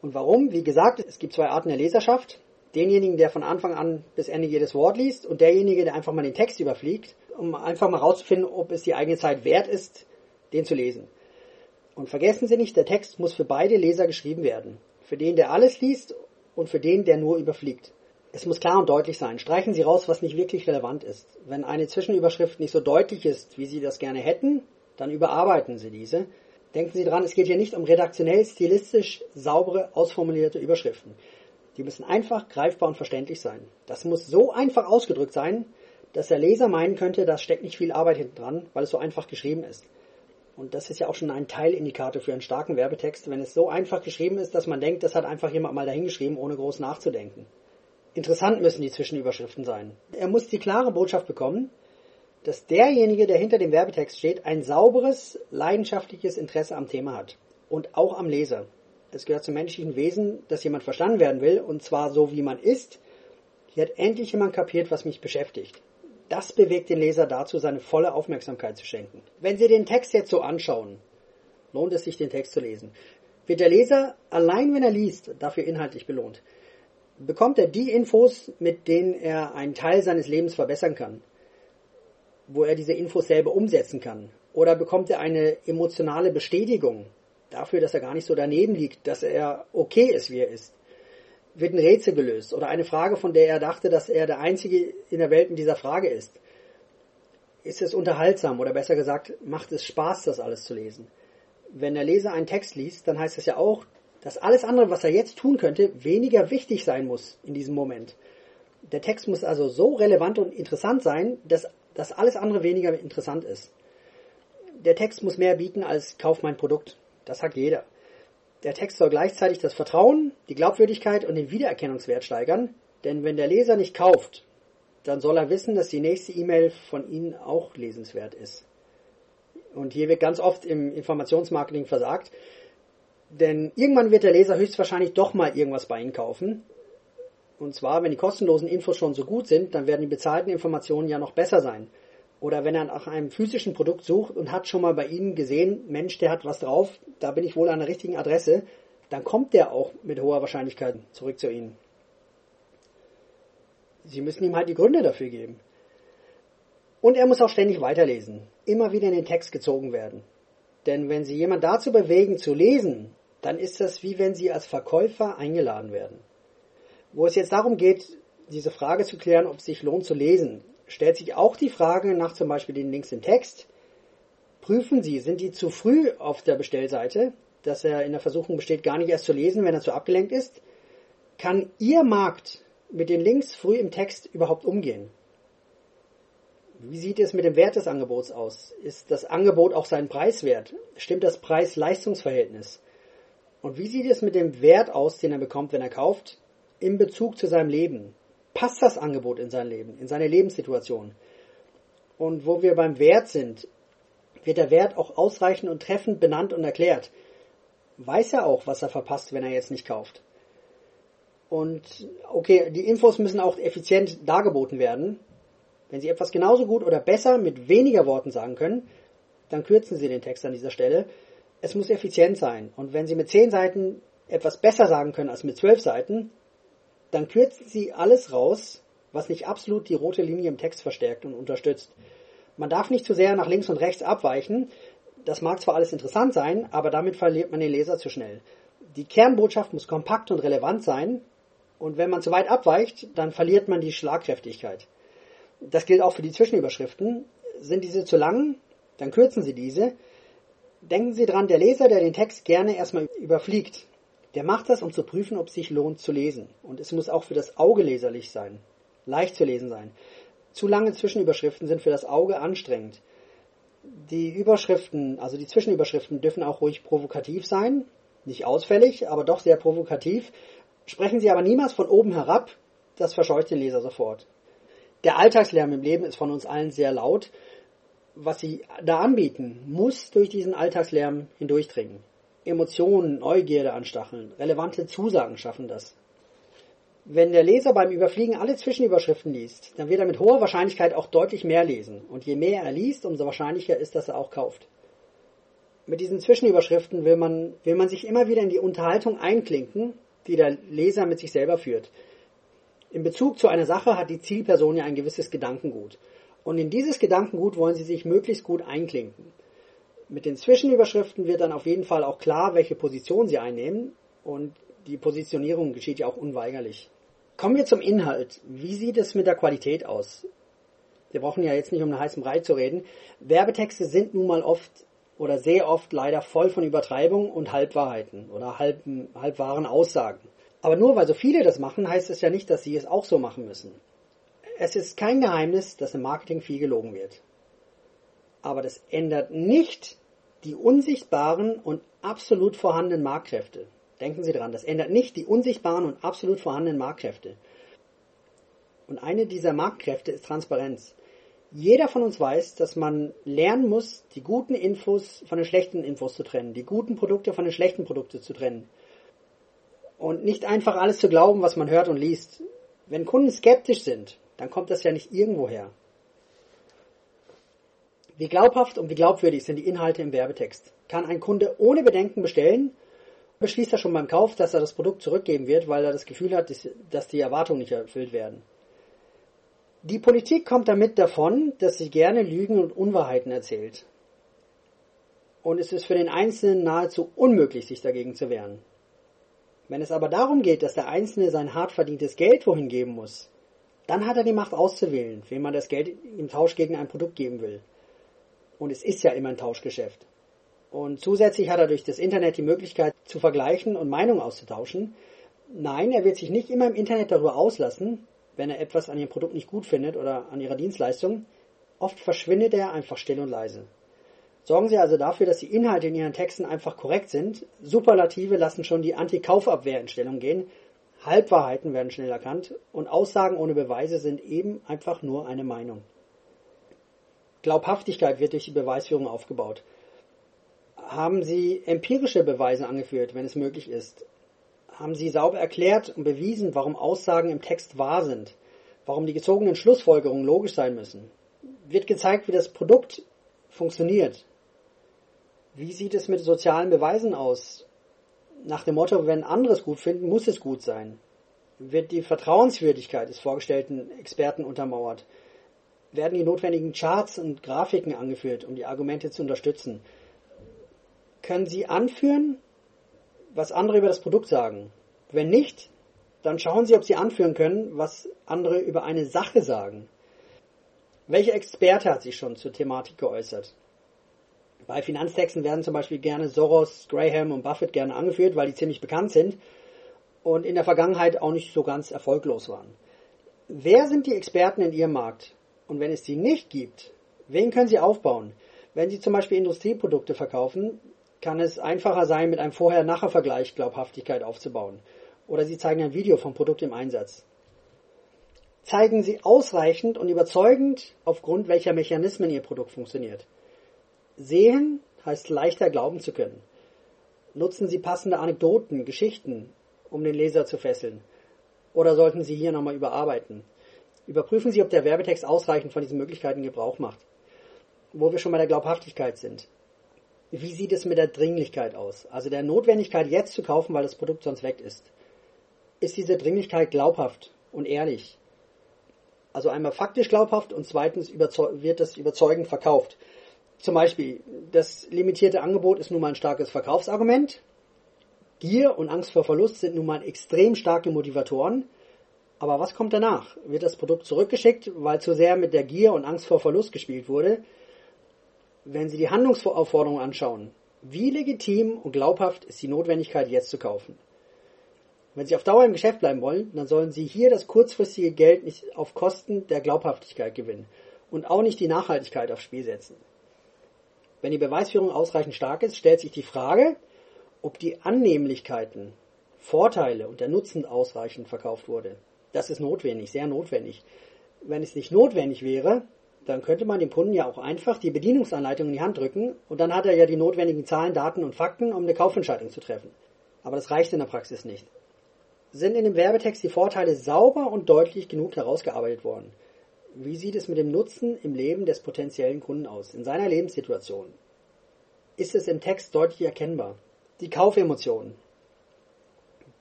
Und warum? Wie gesagt, es gibt zwei Arten der Leserschaft. Denjenigen, der von Anfang an bis Ende jedes Wort liest und derjenige, der einfach mal den Text überfliegt um einfach mal rauszufinden, ob es die eigene Zeit wert ist, den zu lesen. Und vergessen Sie nicht, der Text muss für beide Leser geschrieben werden. Für den, der alles liest und für den, der nur überfliegt. Es muss klar und deutlich sein. Streichen Sie raus, was nicht wirklich relevant ist. Wenn eine Zwischenüberschrift nicht so deutlich ist, wie Sie das gerne hätten, dann überarbeiten Sie diese. Denken Sie dran, es geht hier nicht um redaktionell, stilistisch, saubere, ausformulierte Überschriften. Die müssen einfach, greifbar und verständlich sein. Das muss so einfach ausgedrückt sein, dass der Leser meinen könnte, da steckt nicht viel Arbeit hinten dran, weil es so einfach geschrieben ist. Und das ist ja auch schon ein Teilindikator für einen starken Werbetext, wenn es so einfach geschrieben ist, dass man denkt, das hat einfach jemand mal dahingeschrieben, ohne groß nachzudenken. Interessant müssen die Zwischenüberschriften sein. Er muss die klare Botschaft bekommen, dass derjenige, der hinter dem Werbetext steht, ein sauberes, leidenschaftliches Interesse am Thema hat. Und auch am Leser. Es gehört zum menschlichen Wesen, dass jemand verstanden werden will, und zwar so wie man ist. Hier hat endlich jemand kapiert, was mich beschäftigt. Das bewegt den Leser dazu, seine volle Aufmerksamkeit zu schenken. Wenn Sie den Text jetzt so anschauen, lohnt es sich, den Text zu lesen. Wird der Leser, allein wenn er liest, dafür inhaltlich belohnt? Bekommt er die Infos, mit denen er einen Teil seines Lebens verbessern kann? Wo er diese Infos selber umsetzen kann? Oder bekommt er eine emotionale Bestätigung dafür, dass er gar nicht so daneben liegt, dass er okay ist, wie er ist? wird ein Rätsel gelöst oder eine Frage, von der er dachte, dass er der Einzige in der Welt in dieser Frage ist. Ist es unterhaltsam oder besser gesagt, macht es Spaß, das alles zu lesen? Wenn der Leser einen Text liest, dann heißt das ja auch, dass alles andere, was er jetzt tun könnte, weniger wichtig sein muss in diesem Moment. Der Text muss also so relevant und interessant sein, dass, dass alles andere weniger interessant ist. Der Text muss mehr bieten als Kauf mein Produkt. Das sagt jeder. Der Text soll gleichzeitig das Vertrauen, die Glaubwürdigkeit und den Wiedererkennungswert steigern, denn wenn der Leser nicht kauft, dann soll er wissen, dass die nächste E-Mail von Ihnen auch lesenswert ist. Und hier wird ganz oft im Informationsmarketing versagt, denn irgendwann wird der Leser höchstwahrscheinlich doch mal irgendwas bei Ihnen kaufen. Und zwar, wenn die kostenlosen Infos schon so gut sind, dann werden die bezahlten Informationen ja noch besser sein. Oder wenn er nach einem physischen Produkt sucht und hat schon mal bei Ihnen gesehen, Mensch, der hat was drauf, da bin ich wohl an der richtigen Adresse, dann kommt der auch mit hoher Wahrscheinlichkeit zurück zu Ihnen. Sie müssen ihm halt die Gründe dafür geben. Und er muss auch ständig weiterlesen, immer wieder in den Text gezogen werden. Denn wenn Sie jemand dazu bewegen, zu lesen, dann ist das wie wenn Sie als Verkäufer eingeladen werden. Wo es jetzt darum geht, diese Frage zu klären, ob es sich lohnt zu lesen, stellt sich auch die Frage nach zum Beispiel den Links im Text. Prüfen Sie, sind die zu früh auf der Bestellseite, dass er in der Versuchung besteht, gar nicht erst zu lesen, wenn er zu abgelenkt ist? Kann Ihr Markt mit den Links früh im Text überhaupt umgehen? Wie sieht es mit dem Wert des Angebots aus? Ist das Angebot auch seinen Preis wert? Stimmt das Preis-Leistungs-Verhältnis? Und wie sieht es mit dem Wert aus, den er bekommt, wenn er kauft, in Bezug zu seinem Leben? Passt das Angebot in sein Leben, in seine Lebenssituation? Und wo wir beim Wert sind, wird der Wert auch ausreichend und treffend benannt und erklärt. Weiß er auch, was er verpasst, wenn er jetzt nicht kauft? Und okay, die Infos müssen auch effizient dargeboten werden. Wenn Sie etwas genauso gut oder besser mit weniger Worten sagen können, dann kürzen Sie den Text an dieser Stelle. Es muss effizient sein. Und wenn Sie mit zehn Seiten etwas besser sagen können als mit zwölf Seiten, dann kürzen Sie alles raus, was nicht absolut die rote Linie im Text verstärkt und unterstützt. Man darf nicht zu sehr nach links und rechts abweichen. Das mag zwar alles interessant sein, aber damit verliert man den Leser zu schnell. Die Kernbotschaft muss kompakt und relevant sein. Und wenn man zu weit abweicht, dann verliert man die Schlagkräftigkeit. Das gilt auch für die Zwischenüberschriften. Sind diese zu lang, dann kürzen Sie diese. Denken Sie dran, der Leser, der den Text gerne erstmal überfliegt, der macht das, um zu prüfen, ob es sich lohnt zu lesen. Und es muss auch für das Auge leserlich sein, leicht zu lesen sein. Zu lange Zwischenüberschriften sind für das Auge anstrengend. Die Überschriften, also die Zwischenüberschriften dürfen auch ruhig provokativ sein, nicht ausfällig, aber doch sehr provokativ. Sprechen Sie aber niemals von oben herab, das verscheucht den Leser sofort. Der Alltagslärm im Leben ist von uns allen sehr laut. Was sie da anbieten, muss durch diesen Alltagslärm hindurchdringen. Emotionen, Neugierde anstacheln, relevante Zusagen schaffen das. Wenn der Leser beim Überfliegen alle Zwischenüberschriften liest, dann wird er mit hoher Wahrscheinlichkeit auch deutlich mehr lesen. Und je mehr er liest, umso wahrscheinlicher ist, dass er auch kauft. Mit diesen Zwischenüberschriften will man, will man sich immer wieder in die Unterhaltung einklinken, die der Leser mit sich selber führt. In Bezug zu einer Sache hat die Zielperson ja ein gewisses Gedankengut. Und in dieses Gedankengut wollen Sie sich möglichst gut einklinken. Mit den Zwischenüberschriften wird dann auf jeden Fall auch klar, welche Position Sie einnehmen. Und die Positionierung geschieht ja auch unweigerlich. Kommen wir zum Inhalt. Wie sieht es mit der Qualität aus? Wir brauchen ja jetzt nicht um einen heißen Brei zu reden. Werbetexte sind nun mal oft oder sehr oft leider voll von Übertreibung und Halbwahrheiten oder halb, halbwahren Aussagen. Aber nur weil so viele das machen, heißt es ja nicht, dass sie es auch so machen müssen. Es ist kein Geheimnis, dass im Marketing viel gelogen wird. Aber das ändert nicht die unsichtbaren und absolut vorhandenen Marktkräfte. Denken Sie dran, das ändert nicht die unsichtbaren und absolut vorhandenen Marktkräfte. Und eine dieser Marktkräfte ist Transparenz. Jeder von uns weiß, dass man lernen muss, die guten Infos von den schlechten Infos zu trennen, die guten Produkte von den schlechten Produkten zu trennen und nicht einfach alles zu glauben, was man hört und liest. Wenn Kunden skeptisch sind, dann kommt das ja nicht irgendwo her. Wie glaubhaft und wie glaubwürdig sind die Inhalte im Werbetext? Kann ein Kunde ohne Bedenken bestellen? Beschließt er schon beim Kauf, dass er das Produkt zurückgeben wird, weil er das Gefühl hat, dass die Erwartungen nicht erfüllt werden? Die Politik kommt damit davon, dass sie gerne Lügen und Unwahrheiten erzählt. Und es ist für den Einzelnen nahezu unmöglich, sich dagegen zu wehren. Wenn es aber darum geht, dass der Einzelne sein hart verdientes Geld wohin geben muss, dann hat er die Macht auszuwählen, wem man das Geld im Tausch gegen ein Produkt geben will. Und es ist ja immer ein Tauschgeschäft. Und zusätzlich hat er durch das Internet die Möglichkeit zu vergleichen und Meinungen auszutauschen. Nein, er wird sich nicht immer im Internet darüber auslassen, wenn er etwas an ihrem Produkt nicht gut findet oder an ihrer Dienstleistung. Oft verschwindet er einfach still und leise. Sorgen Sie also dafür, dass die Inhalte in Ihren Texten einfach korrekt sind. Superlative lassen schon die Anti-Kaufabwehr in Stellung gehen. Halbwahrheiten werden schnell erkannt und Aussagen ohne Beweise sind eben einfach nur eine Meinung. Glaubhaftigkeit wird durch die Beweisführung aufgebaut. Haben Sie empirische Beweise angeführt, wenn es möglich ist? Haben Sie sauber erklärt und bewiesen, warum Aussagen im Text wahr sind? Warum die gezogenen Schlussfolgerungen logisch sein müssen? Wird gezeigt, wie das Produkt funktioniert? Wie sieht es mit sozialen Beweisen aus? Nach dem Motto, wenn andere es gut finden, muss es gut sein. Wird die Vertrauenswürdigkeit des vorgestellten Experten untermauert? Werden die notwendigen Charts und Grafiken angeführt, um die Argumente zu unterstützen? Können Sie anführen, was andere über das Produkt sagen? Wenn nicht, dann schauen Sie, ob Sie anführen können, was andere über eine Sache sagen. Welcher Experte hat sich schon zur Thematik geäußert? Bei Finanztexten werden zum Beispiel gerne Soros, Graham und Buffett gerne angeführt, weil die ziemlich bekannt sind und in der Vergangenheit auch nicht so ganz erfolglos waren. Wer sind die Experten in Ihrem Markt? Und wenn es sie nicht gibt, wen können Sie aufbauen? Wenn Sie zum Beispiel Industrieprodukte verkaufen, kann es einfacher sein, mit einem Vorher-Nachher-Vergleich Glaubhaftigkeit aufzubauen. Oder Sie zeigen ein Video vom Produkt im Einsatz zeigen Sie ausreichend und überzeugend, aufgrund welcher Mechanismen Ihr Produkt funktioniert. Sehen heißt leichter glauben zu können. Nutzen Sie passende Anekdoten, Geschichten, um den Leser zu fesseln. Oder sollten Sie hier nochmal überarbeiten? Überprüfen Sie, ob der Werbetext ausreichend von diesen Möglichkeiten Gebrauch macht. Wo wir schon bei der Glaubhaftigkeit sind. Wie sieht es mit der Dringlichkeit aus? Also der Notwendigkeit, jetzt zu kaufen, weil das Produkt sonst weg ist. Ist diese Dringlichkeit glaubhaft und ehrlich? Also einmal faktisch glaubhaft und zweitens wird es überzeugend verkauft. Zum Beispiel, das limitierte Angebot ist nun mal ein starkes Verkaufsargument. Gier und Angst vor Verlust sind nun mal extrem starke Motivatoren. Aber was kommt danach? Wird das Produkt zurückgeschickt, weil zu sehr mit der Gier und Angst vor Verlust gespielt wurde? Wenn Sie die Handlungsaufforderung anschauen, wie legitim und glaubhaft ist die Notwendigkeit, jetzt zu kaufen? Wenn Sie auf Dauer im Geschäft bleiben wollen, dann sollen Sie hier das kurzfristige Geld nicht auf Kosten der Glaubhaftigkeit gewinnen und auch nicht die Nachhaltigkeit aufs Spiel setzen. Wenn die Beweisführung ausreichend stark ist, stellt sich die Frage, ob die Annehmlichkeiten, Vorteile und der Nutzen ausreichend verkauft wurde. Das ist notwendig, sehr notwendig. Wenn es nicht notwendig wäre, dann könnte man dem Kunden ja auch einfach die Bedienungsanleitung in die Hand drücken und dann hat er ja die notwendigen Zahlen, Daten und Fakten, um eine Kaufentscheidung zu treffen. Aber das reicht in der Praxis nicht sind in dem Werbetext die Vorteile sauber und deutlich genug herausgearbeitet worden. Wie sieht es mit dem Nutzen im Leben des potenziellen Kunden aus, in seiner Lebenssituation? Ist es im Text deutlich erkennbar? Die Kaufemotionen.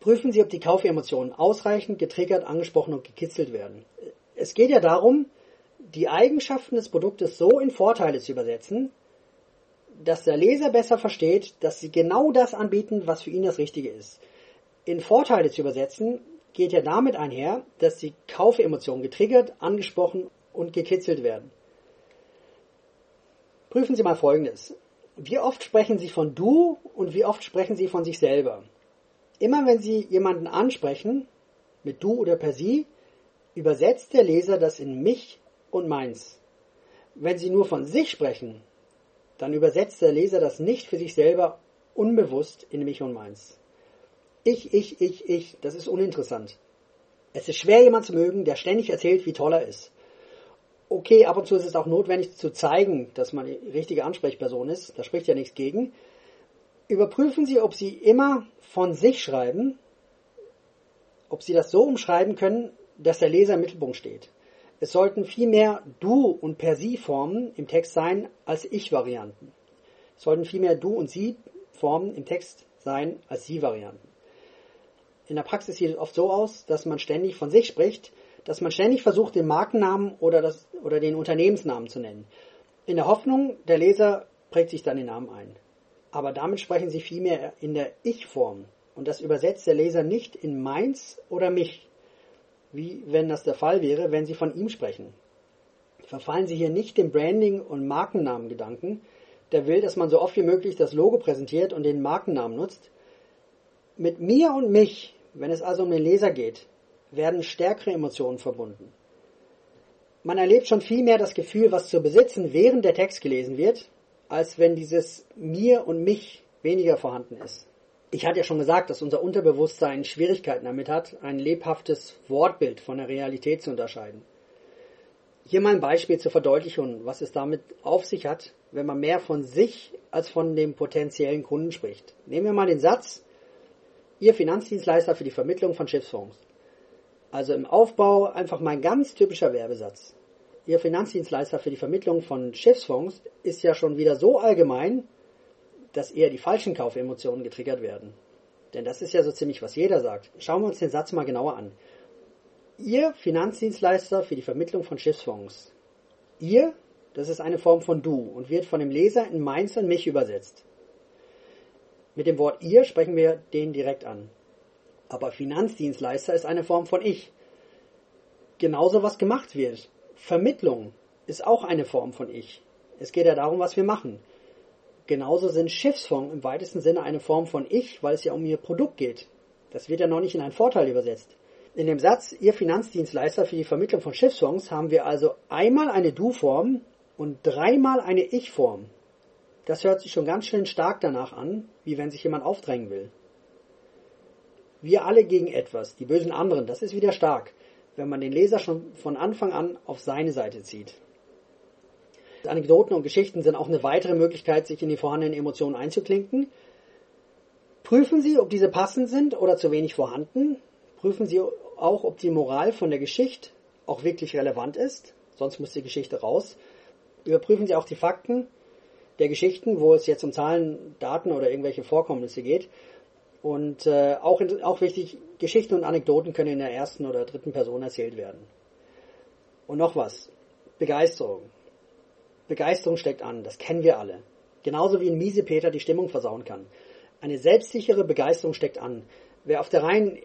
Prüfen Sie, ob die Kaufemotionen ausreichend getriggert, angesprochen und gekitzelt werden. Es geht ja darum, die Eigenschaften des Produktes so in Vorteile zu übersetzen, dass der Leser besser versteht, dass sie genau das anbieten, was für ihn das Richtige ist in Vorteile zu übersetzen, geht ja damit einher, dass die Kaufemotionen getriggert, angesprochen und gekitzelt werden. Prüfen Sie mal Folgendes. Wie oft sprechen Sie von du und wie oft sprechen Sie von sich selber? Immer wenn Sie jemanden ansprechen, mit du oder per sie, übersetzt der Leser das in mich und meins. Wenn Sie nur von sich sprechen, dann übersetzt der Leser das nicht für sich selber unbewusst in mich und meins. Ich, ich, ich, ich, das ist uninteressant. Es ist schwer, jemand zu mögen, der ständig erzählt, wie toll er ist. Okay, ab und zu ist es auch notwendig zu zeigen, dass man die richtige Ansprechperson ist. Da spricht ja nichts gegen. Überprüfen Sie, ob Sie immer von sich schreiben, ob Sie das so umschreiben können, dass der Leser im Mittelpunkt steht. Es sollten viel mehr Du und per Sie Formen im Text sein als Ich-Varianten. Es sollten viel mehr Du und Sie Formen im Text sein als Sie-Varianten in der Praxis sieht es oft so aus, dass man ständig von sich spricht, dass man ständig versucht, den Markennamen oder, das, oder den Unternehmensnamen zu nennen. In der Hoffnung, der Leser prägt sich dann den Namen ein. Aber damit sprechen sie vielmehr in der Ich-Form. Und das übersetzt der Leser nicht in meins oder mich, wie wenn das der Fall wäre, wenn sie von ihm sprechen. Verfallen sie hier nicht dem Branding- und Markennamen-Gedanken, der will, dass man so oft wie möglich das Logo präsentiert und den Markennamen nutzt, mit mir und mich, wenn es also um den Leser geht, werden stärkere Emotionen verbunden. Man erlebt schon viel mehr das Gefühl, was zu besitzen, während der Text gelesen wird, als wenn dieses mir und mich weniger vorhanden ist. Ich hatte ja schon gesagt, dass unser Unterbewusstsein Schwierigkeiten damit hat, ein lebhaftes Wortbild von der Realität zu unterscheiden. Hier mal ein Beispiel zur Verdeutlichung, was es damit auf sich hat, wenn man mehr von sich als von dem potenziellen Kunden spricht. Nehmen wir mal den Satz, Ihr Finanzdienstleister für die Vermittlung von Schiffsfonds. Also im Aufbau einfach mal ein ganz typischer Werbesatz. Ihr Finanzdienstleister für die Vermittlung von Schiffsfonds ist ja schon wieder so allgemein, dass eher die falschen Kaufemotionen getriggert werden. Denn das ist ja so ziemlich, was jeder sagt. Schauen wir uns den Satz mal genauer an. Ihr Finanzdienstleister für die Vermittlung von Schiffsfonds. Ihr, das ist eine Form von du und wird von dem Leser in meins und mich übersetzt. Mit dem Wort ihr sprechen wir den direkt an. Aber Finanzdienstleister ist eine Form von ich. Genauso was gemacht wird. Vermittlung ist auch eine Form von ich. Es geht ja darum, was wir machen. Genauso sind Schiffsfonds im weitesten Sinne eine Form von ich, weil es ja um ihr Produkt geht. Das wird ja noch nicht in einen Vorteil übersetzt. In dem Satz, Ihr Finanzdienstleister für die Vermittlung von Schiffsfonds, haben wir also einmal eine Du-Form und dreimal eine Ich-Form. Das hört sich schon ganz schön stark danach an, wie wenn sich jemand aufdrängen will. Wir alle gegen etwas, die bösen anderen, das ist wieder stark, wenn man den Leser schon von Anfang an auf seine Seite zieht. Anekdoten und Geschichten sind auch eine weitere Möglichkeit, sich in die vorhandenen Emotionen einzuklinken. Prüfen Sie, ob diese passend sind oder zu wenig vorhanden. Prüfen Sie auch, ob die Moral von der Geschichte auch wirklich relevant ist. Sonst muss die Geschichte raus. Überprüfen Sie auch die Fakten der Geschichten, wo es jetzt um Zahlen, Daten oder irgendwelche Vorkommnisse geht. Und äh, auch, auch wichtig, Geschichten und Anekdoten können in der ersten oder dritten Person erzählt werden. Und noch was. Begeisterung. Begeisterung steckt an, das kennen wir alle. Genauso wie ein Miesepeter die Stimmung versauen kann. Eine selbstsichere Begeisterung steckt an. Wer auf der reinen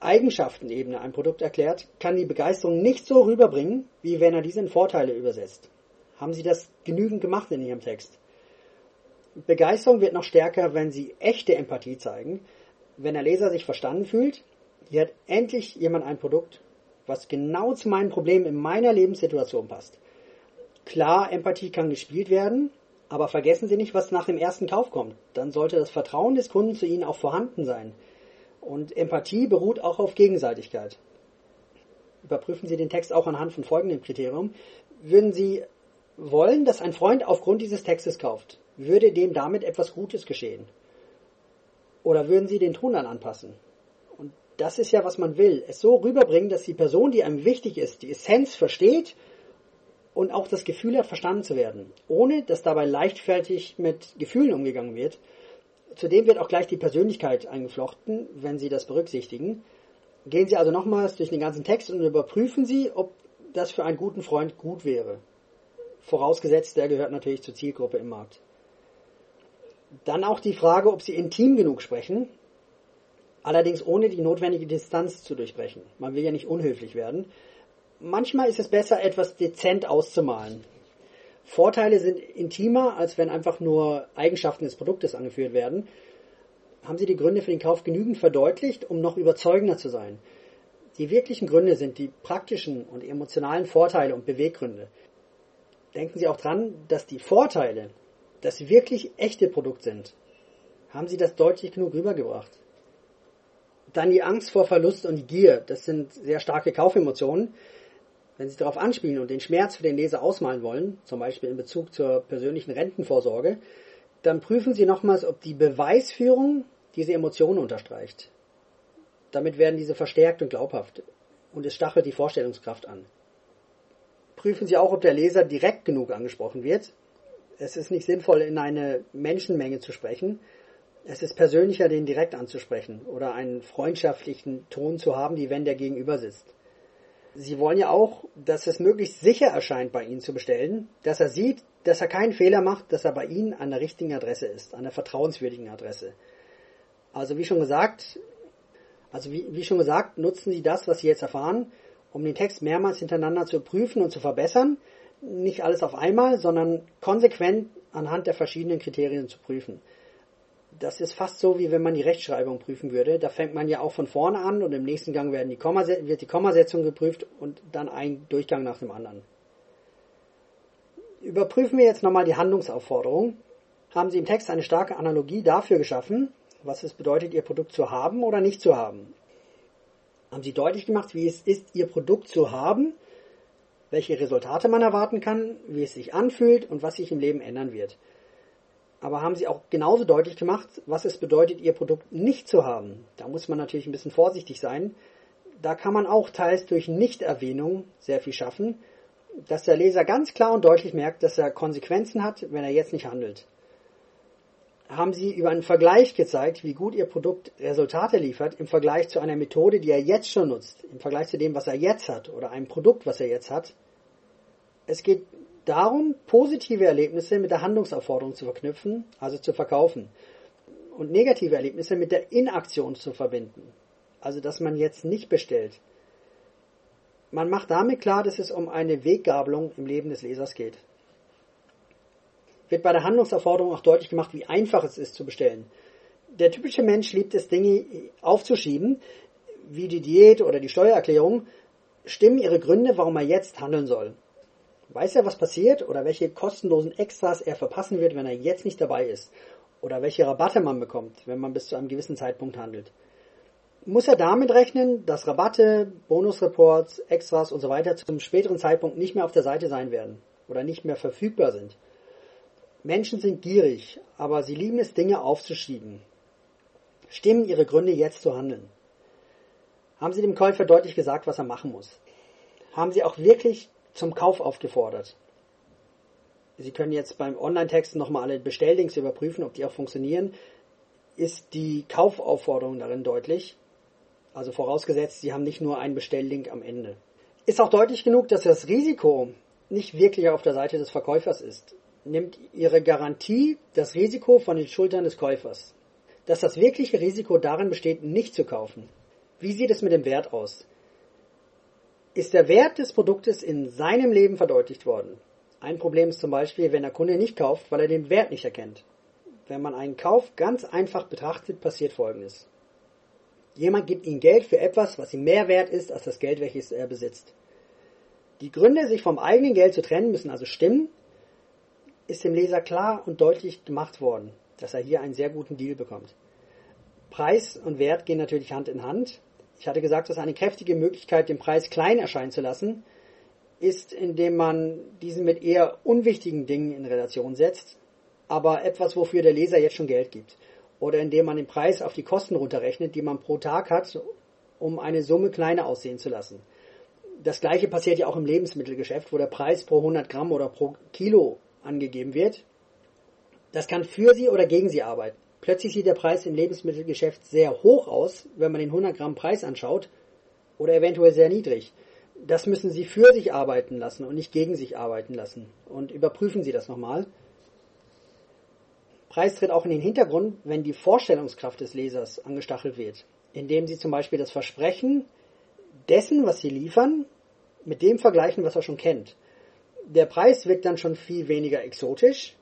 Eigenschaftenebene ein Produkt erklärt, kann die Begeisterung nicht so rüberbringen, wie wenn er diese in Vorteile übersetzt. Haben Sie das genügend gemacht in Ihrem Text? Begeisterung wird noch stärker, wenn Sie echte Empathie zeigen, wenn der Leser sich verstanden fühlt, hier hat endlich jemand ein Produkt, was genau zu meinen Problemen in meiner Lebenssituation passt. Klar, Empathie kann gespielt werden, aber vergessen Sie nicht, was nach dem ersten Kauf kommt. Dann sollte das Vertrauen des Kunden zu Ihnen auch vorhanden sein. Und Empathie beruht auch auf Gegenseitigkeit. Überprüfen Sie den Text auch anhand von folgendem Kriterium. Würden Sie wollen, dass ein Freund aufgrund dieses Textes kauft, würde dem damit etwas Gutes geschehen? Oder würden Sie den Ton dann anpassen? Und das ist ja, was man will. Es so rüberbringen, dass die Person, die einem wichtig ist, die Essenz versteht und auch das Gefühl hat, verstanden zu werden, ohne dass dabei leichtfertig mit Gefühlen umgegangen wird. Zudem wird auch gleich die Persönlichkeit eingeflochten, wenn Sie das berücksichtigen. Gehen Sie also nochmals durch den ganzen Text und überprüfen Sie, ob das für einen guten Freund gut wäre. Vorausgesetzt, der gehört natürlich zur Zielgruppe im Markt. Dann auch die Frage, ob Sie intim genug sprechen, allerdings ohne die notwendige Distanz zu durchbrechen. Man will ja nicht unhöflich werden manchmal ist es besser, etwas dezent auszumalen. Vorteile sind intimer, als wenn einfach nur Eigenschaften des Produktes angeführt werden. Haben Sie die Gründe für den Kauf genügend verdeutlicht, um noch überzeugender zu sein? Die wirklichen Gründe sind die praktischen und emotionalen Vorteile und Beweggründe. Denken Sie auch dran, dass die Vorteile das wirklich echte Produkt sind. Haben Sie das deutlich genug rübergebracht? Dann die Angst vor Verlust und die Gier, das sind sehr starke Kaufemotionen. Wenn Sie darauf anspielen und den Schmerz für den Leser ausmalen wollen, zum Beispiel in Bezug zur persönlichen Rentenvorsorge, dann prüfen Sie nochmals, ob die Beweisführung diese Emotionen unterstreicht. Damit werden diese verstärkt und glaubhaft und es stachelt die Vorstellungskraft an. Prüfen Sie auch, ob der Leser direkt genug angesprochen wird. Es ist nicht sinnvoll, in eine Menschenmenge zu sprechen. Es ist persönlicher, den direkt anzusprechen oder einen freundschaftlichen Ton zu haben, wie wenn der Gegenüber sitzt. Sie wollen ja auch, dass es möglichst sicher erscheint, bei Ihnen zu bestellen, dass er sieht, dass er keinen Fehler macht, dass er bei Ihnen an der richtigen Adresse ist, an der vertrauenswürdigen Adresse. Also wie schon gesagt, also wie, wie schon gesagt, nutzen Sie das, was Sie jetzt erfahren, um den Text mehrmals hintereinander zu prüfen und zu verbessern. Nicht alles auf einmal, sondern konsequent anhand der verschiedenen Kriterien zu prüfen das ist fast so, wie wenn man die Rechtschreibung prüfen würde. Da fängt man ja auch von vorne an und im nächsten Gang werden die wird die Kommasetzung geprüft und dann ein Durchgang nach dem anderen. Überprüfen wir jetzt nochmal die Handlungsaufforderung. Haben Sie im Text eine starke Analogie dafür geschaffen, was es bedeutet, Ihr Produkt zu haben oder nicht zu haben? Haben Sie deutlich gemacht, wie es ist, Ihr Produkt zu haben, welche Resultate man erwarten kann, wie es sich anfühlt und was sich im Leben ändern wird? aber haben sie auch genauso deutlich gemacht, was es bedeutet, ihr Produkt nicht zu haben. Da muss man natürlich ein bisschen vorsichtig sein. Da kann man auch teils durch Nichterwähnung sehr viel schaffen, dass der Leser ganz klar und deutlich merkt, dass er Konsequenzen hat, wenn er jetzt nicht handelt. Haben Sie über einen Vergleich gezeigt, wie gut Ihr Produkt Resultate liefert im Vergleich zu einer Methode, die er jetzt schon nutzt, im Vergleich zu dem, was er jetzt hat oder einem Produkt, was er jetzt hat. Es geht darum, positive Erlebnisse mit der Handlungsaufforderung zu verknüpfen, also zu verkaufen, und negative Erlebnisse mit der Inaktion zu verbinden, also dass man jetzt nicht bestellt. Man macht damit klar, dass es um eine Weggabelung im Leben des Lesers geht wird bei der Handlungsaufforderung auch deutlich gemacht, wie einfach es ist zu bestellen. Der typische Mensch liebt es, Dinge aufzuschieben, wie die Diät oder die Steuererklärung, stimmen ihre Gründe, warum er jetzt handeln soll. Weiß er, was passiert oder welche kostenlosen Extras er verpassen wird, wenn er jetzt nicht dabei ist? Oder welche Rabatte man bekommt, wenn man bis zu einem gewissen Zeitpunkt handelt? Muss er damit rechnen, dass Rabatte, Bonusreports, Extras und so weiter zum späteren Zeitpunkt nicht mehr auf der Seite sein werden oder nicht mehr verfügbar sind? Menschen sind gierig, aber sie lieben es, Dinge aufzuschieben. Stimmen ihre Gründe jetzt zu handeln? Haben sie dem Käufer deutlich gesagt, was er machen muss? Haben sie auch wirklich zum Kauf aufgefordert? Sie können jetzt beim Online-Text nochmal alle Bestelllinks überprüfen, ob die auch funktionieren. Ist die Kaufaufforderung darin deutlich? Also vorausgesetzt, Sie haben nicht nur einen Bestelllink am Ende. Ist auch deutlich genug, dass das Risiko nicht wirklich auf der Seite des Verkäufers ist nimmt ihre Garantie das Risiko von den Schultern des Käufers. Dass das wirkliche Risiko darin besteht, nicht zu kaufen. Wie sieht es mit dem Wert aus? Ist der Wert des Produktes in seinem Leben verdeutlicht worden? Ein Problem ist zum Beispiel, wenn der Kunde nicht kauft, weil er den Wert nicht erkennt. Wenn man einen Kauf ganz einfach betrachtet, passiert Folgendes. Jemand gibt ihm Geld für etwas, was ihm mehr wert ist als das Geld, welches er besitzt. Die Gründe, sich vom eigenen Geld zu trennen, müssen also stimmen, ist dem Leser klar und deutlich gemacht worden, dass er hier einen sehr guten Deal bekommt. Preis und Wert gehen natürlich Hand in Hand. Ich hatte gesagt, dass eine kräftige Möglichkeit, den Preis klein erscheinen zu lassen, ist, indem man diesen mit eher unwichtigen Dingen in Relation setzt, aber etwas, wofür der Leser jetzt schon Geld gibt. Oder indem man den Preis auf die Kosten runterrechnet, die man pro Tag hat, um eine Summe kleiner aussehen zu lassen. Das gleiche passiert ja auch im Lebensmittelgeschäft, wo der Preis pro 100 Gramm oder pro Kilo angegeben wird. Das kann für Sie oder gegen Sie arbeiten. Plötzlich sieht der Preis im Lebensmittelgeschäft sehr hoch aus, wenn man den 100 Gramm Preis anschaut, oder eventuell sehr niedrig. Das müssen Sie für sich arbeiten lassen und nicht gegen sich arbeiten lassen. Und überprüfen Sie das nochmal. Preis tritt auch in den Hintergrund, wenn die Vorstellungskraft des Lesers angestachelt wird, indem Sie zum Beispiel das Versprechen dessen, was Sie liefern, mit dem vergleichen, was er schon kennt der Preis wirkt dann schon viel weniger exotisch.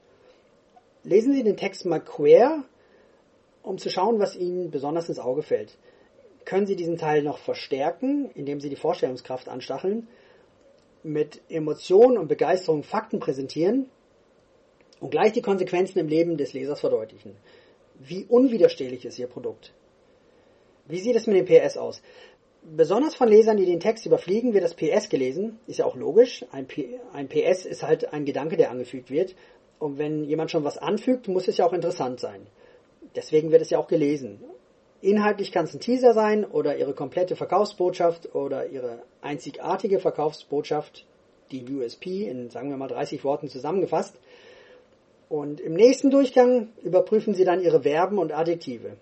Lesen Sie den Text mal quer, um zu schauen, was Ihnen besonders ins Auge fällt. Können Sie diesen Teil noch verstärken, indem Sie die Vorstellungskraft anstacheln, mit Emotionen und Begeisterung Fakten präsentieren und gleich die Konsequenzen im Leben des Lesers verdeutlichen. Wie unwiderstehlich ist Ihr Produkt? Wie sieht es mit dem PS aus? Besonders von Lesern, die den Text überfliegen, wird das PS gelesen. Ist ja auch logisch. Ein, P ein PS ist halt ein Gedanke, der angefügt wird. Und wenn jemand schon was anfügt, muss es ja auch interessant sein. Deswegen wird es ja auch gelesen. Inhaltlich kann es ein Teaser sein oder ihre komplette Verkaufsbotschaft oder ihre einzigartige Verkaufsbotschaft, die USP, in sagen wir mal 30 Worten zusammengefasst. Und im nächsten Durchgang überprüfen Sie dann Ihre Verben und Adjektive.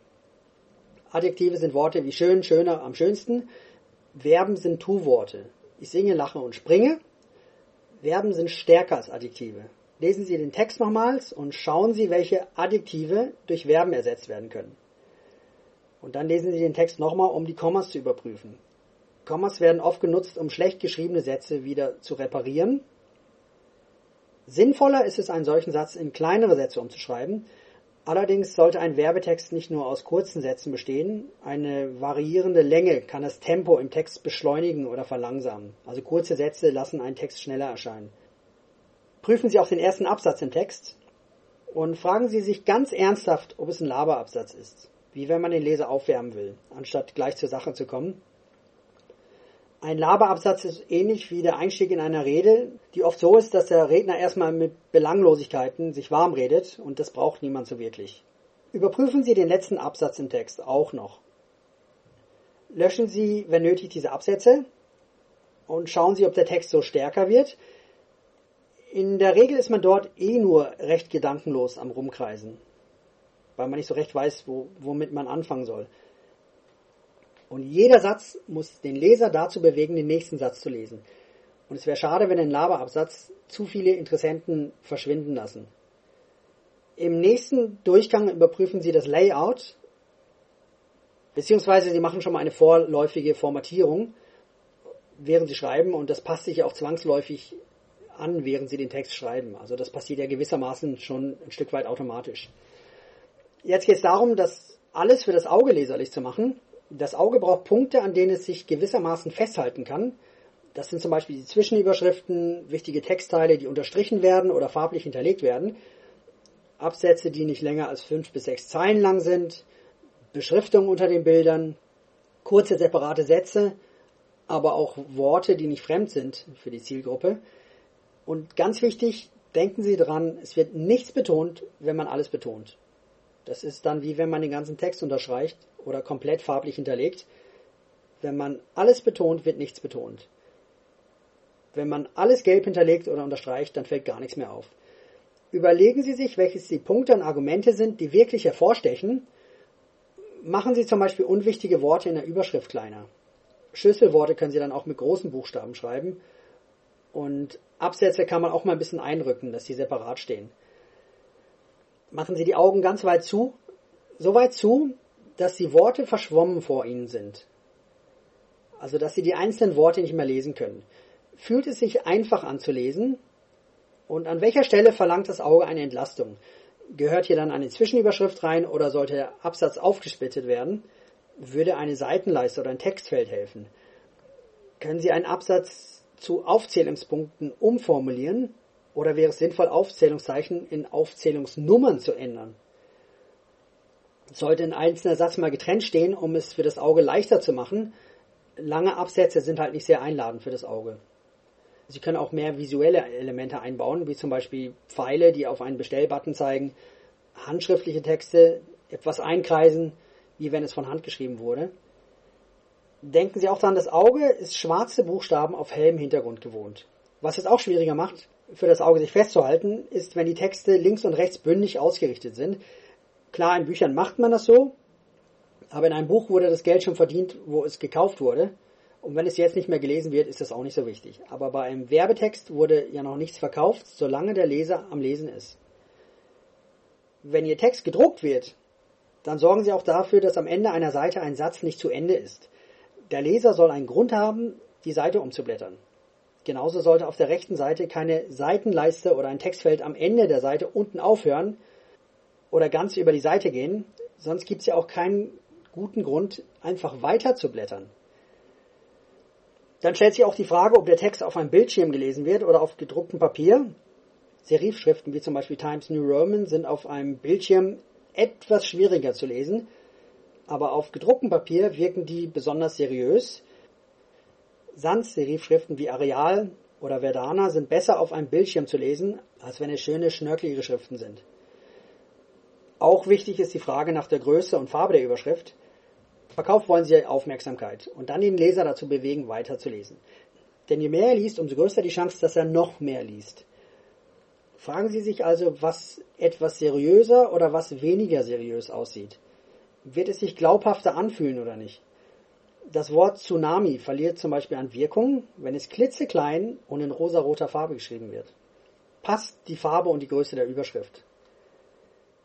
Adjektive sind Worte wie schön, schöner, am schönsten. Verben sind Tu-Worte. Ich singe, lache und springe. Verben sind stärker als Adjektive. Lesen Sie den Text nochmals und schauen Sie, welche Adjektive durch Verben ersetzt werden können. Und dann lesen Sie den Text nochmal, um die Kommas zu überprüfen. Kommas werden oft genutzt, um schlecht geschriebene Sätze wieder zu reparieren. Sinnvoller ist es, einen solchen Satz in kleinere Sätze umzuschreiben, Allerdings sollte ein Werbetext nicht nur aus kurzen Sätzen bestehen. Eine variierende Länge kann das Tempo im Text beschleunigen oder verlangsamen. Also kurze Sätze lassen einen Text schneller erscheinen. Prüfen Sie auch den ersten Absatz im Text und fragen Sie sich ganz ernsthaft, ob es ein Laberabsatz ist. Wie wenn man den Leser aufwärmen will, anstatt gleich zur Sache zu kommen. Ein Laberabsatz ist ähnlich wie der Einstieg in einer Rede, die oft so ist, dass der Redner erstmal mit Belanglosigkeiten sich warm redet und das braucht niemand so wirklich. Überprüfen Sie den letzten Absatz im Text auch noch. Löschen Sie, wenn nötig, diese Absätze und schauen Sie, ob der Text so stärker wird. In der Regel ist man dort eh nur recht gedankenlos am Rumkreisen. weil man nicht so recht weiß, wo, womit man anfangen soll. Und jeder Satz muss den Leser dazu bewegen, den nächsten Satz zu lesen. Und es wäre schade, wenn ein Laberabsatz zu viele Interessenten verschwinden lassen. Im nächsten Durchgang überprüfen Sie das Layout, beziehungsweise Sie machen schon mal eine vorläufige Formatierung, während Sie schreiben, und das passt sich ja auch zwangsläufig an, während Sie den Text schreiben. Also das passiert ja gewissermaßen schon ein Stück weit automatisch. Jetzt geht es darum, das alles für das Auge leserlich zu machen. Das Auge braucht Punkte, an denen es sich gewissermaßen festhalten kann. Das sind zum Beispiel die Zwischenüberschriften, wichtige Textteile, die unterstrichen werden oder farblich hinterlegt werden, Absätze, die nicht länger als fünf bis sechs Zeilen lang sind, Beschriftungen unter den Bildern, kurze separate Sätze, aber auch Worte, die nicht fremd sind für die Zielgruppe. Und ganz wichtig, denken Sie dran, es wird nichts betont, wenn man alles betont. Das ist dann wie wenn man den ganzen Text unterstreicht oder komplett farblich hinterlegt. Wenn man alles betont, wird nichts betont. Wenn man alles gelb hinterlegt oder unterstreicht, dann fällt gar nichts mehr auf. Überlegen Sie sich, welches die Punkte und Argumente sind, die wirklich hervorstechen. Machen Sie zum Beispiel unwichtige Worte in der Überschrift kleiner. Schlüsselworte können Sie dann auch mit großen Buchstaben schreiben. Und Absätze kann man auch mal ein bisschen einrücken, dass sie separat stehen machen Sie die Augen ganz weit zu, so weit zu, dass die Worte verschwommen vor Ihnen sind. Also, dass Sie die einzelnen Worte nicht mehr lesen können. Fühlt es sich einfach an zu lesen? Und an welcher Stelle verlangt das Auge eine Entlastung? Gehört hier dann eine Zwischenüberschrift rein oder sollte der Absatz aufgesplittet werden? Würde eine Seitenleiste oder ein Textfeld helfen? Können Sie einen Absatz zu Aufzählungspunkten umformulieren oder wäre es sinnvoll, Aufzählungszeichen in Aufzählungsnummern zu ändern? Sollte ein einzelner Satz mal getrennt stehen, um es für das Auge leichter zu machen? Lange Absätze sind halt nicht sehr einladend für das Auge. Sie können auch mehr visuelle Elemente einbauen, wie zum Beispiel Pfeile, die auf einen Bestellbutton zeigen, handschriftliche Texte, etwas einkreisen, wie wenn es von Hand geschrieben wurde. Denken Sie auch daran, das Auge ist schwarze Buchstaben auf hellem Hintergrund gewohnt. Was es auch schwieriger macht, für das Auge sich festzuhalten, ist, wenn die Texte links und rechts bündig ausgerichtet sind. Klar, in Büchern macht man das so, aber in einem Buch wurde das Geld schon verdient, wo es gekauft wurde. Und wenn es jetzt nicht mehr gelesen wird, ist das auch nicht so wichtig. Aber bei einem Werbetext wurde ja noch nichts verkauft, solange der Leser am Lesen ist. Wenn Ihr Text gedruckt wird, dann sorgen Sie auch dafür, dass am Ende einer Seite ein Satz nicht zu Ende ist. Der Leser soll einen Grund haben, die Seite umzublättern. Genauso sollte auf der rechten Seite keine Seitenleiste oder ein Textfeld am Ende der Seite unten aufhören oder ganz über die Seite gehen, sonst gibt es ja auch keinen guten Grund, einfach weiter zu blättern. Dann stellt sich auch die Frage, ob der Text auf einem Bildschirm gelesen wird oder auf gedrucktem Papier. Serifschriften wie zum Beispiel Times New Roman sind auf einem Bildschirm etwas schwieriger zu lesen, aber auf gedrucktem Papier wirken die besonders seriös Sans-Serif-Schriften wie Areal oder Verdana sind besser auf einem Bildschirm zu lesen, als wenn es schöne, schnörkelige Schriften sind. Auch wichtig ist die Frage nach der Größe und Farbe der Überschrift. Verkauft wollen Sie Aufmerksamkeit und dann den Leser dazu bewegen, weiterzulesen. Denn je mehr er liest, umso größer die Chance, dass er noch mehr liest. Fragen Sie sich also, was etwas seriöser oder was weniger seriös aussieht. Wird es sich glaubhafter anfühlen oder nicht? Das Wort Tsunami verliert zum Beispiel an Wirkung, wenn es klitzeklein und in rosaroter Farbe geschrieben wird. Passt die Farbe und die Größe der Überschrift.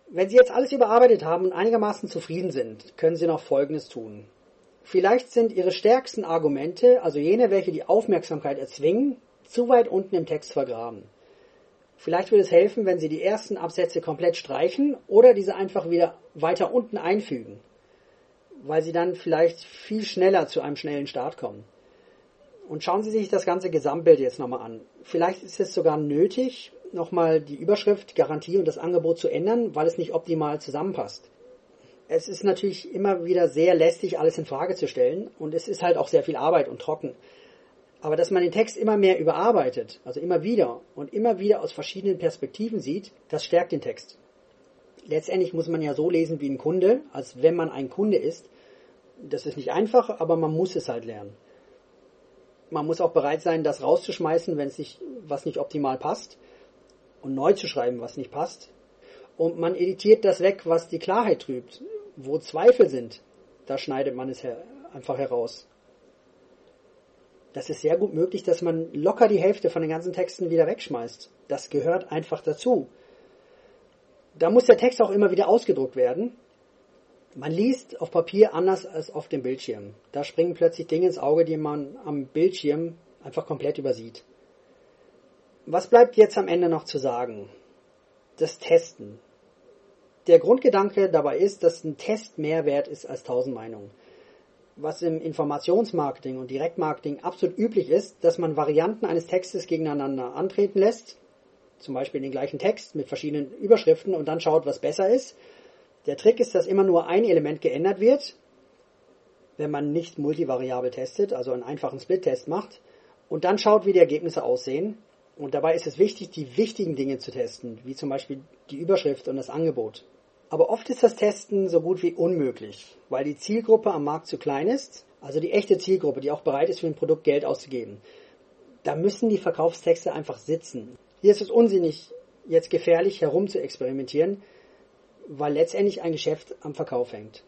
Wenn Sie jetzt alles überarbeitet haben und einigermaßen zufrieden sind, können Sie noch Folgendes tun. Vielleicht sind Ihre stärksten Argumente, also jene, welche die Aufmerksamkeit erzwingen, zu weit unten im Text vergraben. Vielleicht würde es helfen, wenn Sie die ersten Absätze komplett streichen oder diese einfach wieder weiter unten einfügen weil sie dann vielleicht viel schneller zu einem schnellen Start kommen. Und schauen Sie sich das ganze Gesamtbild jetzt nochmal an. Vielleicht ist es sogar nötig, nochmal die Überschrift, Garantie und das Angebot zu ändern, weil es nicht optimal zusammenpasst. Es ist natürlich immer wieder sehr lästig, alles in Frage zu stellen und es ist halt auch sehr viel Arbeit und trocken. Aber dass man den Text immer mehr überarbeitet, also immer wieder und immer wieder aus verschiedenen Perspektiven sieht, das stärkt den Text letztendlich muss man ja so lesen wie ein Kunde, als wenn man ein Kunde ist. Das ist nicht einfach, aber man muss es halt lernen. Man muss auch bereit sein, das rauszuschmeißen, wenn es nicht, was nicht optimal passt und neu zu schreiben, was nicht passt. und man editiert das weg, was die Klarheit trübt. Wo Zweifel sind, da schneidet man es her einfach heraus. Das ist sehr gut möglich, dass man locker die Hälfte von den ganzen Texten wieder wegschmeißt. Das gehört einfach dazu. Da muss der Text auch immer wieder ausgedruckt werden. Man liest auf Papier anders als auf dem Bildschirm. Da springen plötzlich Dinge ins Auge, die man am Bildschirm einfach komplett übersieht. Was bleibt jetzt am Ende noch zu sagen? Das Testen. Der Grundgedanke dabei ist, dass ein Test mehr wert ist als tausend Meinungen. Was im Informationsmarketing und Direktmarketing absolut üblich ist, dass man Varianten eines Textes gegeneinander antreten lässt, zum Beispiel den gleichen Text mit verschiedenen Überschriften und dann schaut, was besser ist. Der Trick ist, dass immer nur ein Element geändert wird, wenn man nicht multivariabel testet, also einen einfachen Split-Test macht, und dann schaut, wie die Ergebnisse aussehen. Und dabei ist es wichtig, die wichtigen Dinge zu testen, wie zum Beispiel die Überschrift und das Angebot. Aber oft ist das Testen so gut wie unmöglich, weil die Zielgruppe am Markt zu klein ist, also die echte Zielgruppe, die auch bereit ist, für ein Produkt Geld auszugeben. Da müssen die Verkaufstexte einfach sitzen. Hier ist es unsinnig, jetzt gefährlich herum zu experimentieren, weil letztendlich ein Geschäft am Verkauf hängt.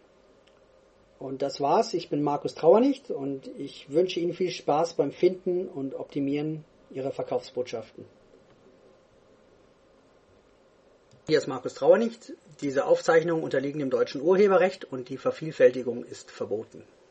Und das war's. Ich bin Markus Trauernicht und ich wünsche Ihnen viel Spaß beim Finden und Optimieren Ihrer Verkaufsbotschaften. Hier ist Markus Trauernicht. Diese Aufzeichnungen unterliegen dem deutschen Urheberrecht und die Vervielfältigung ist verboten.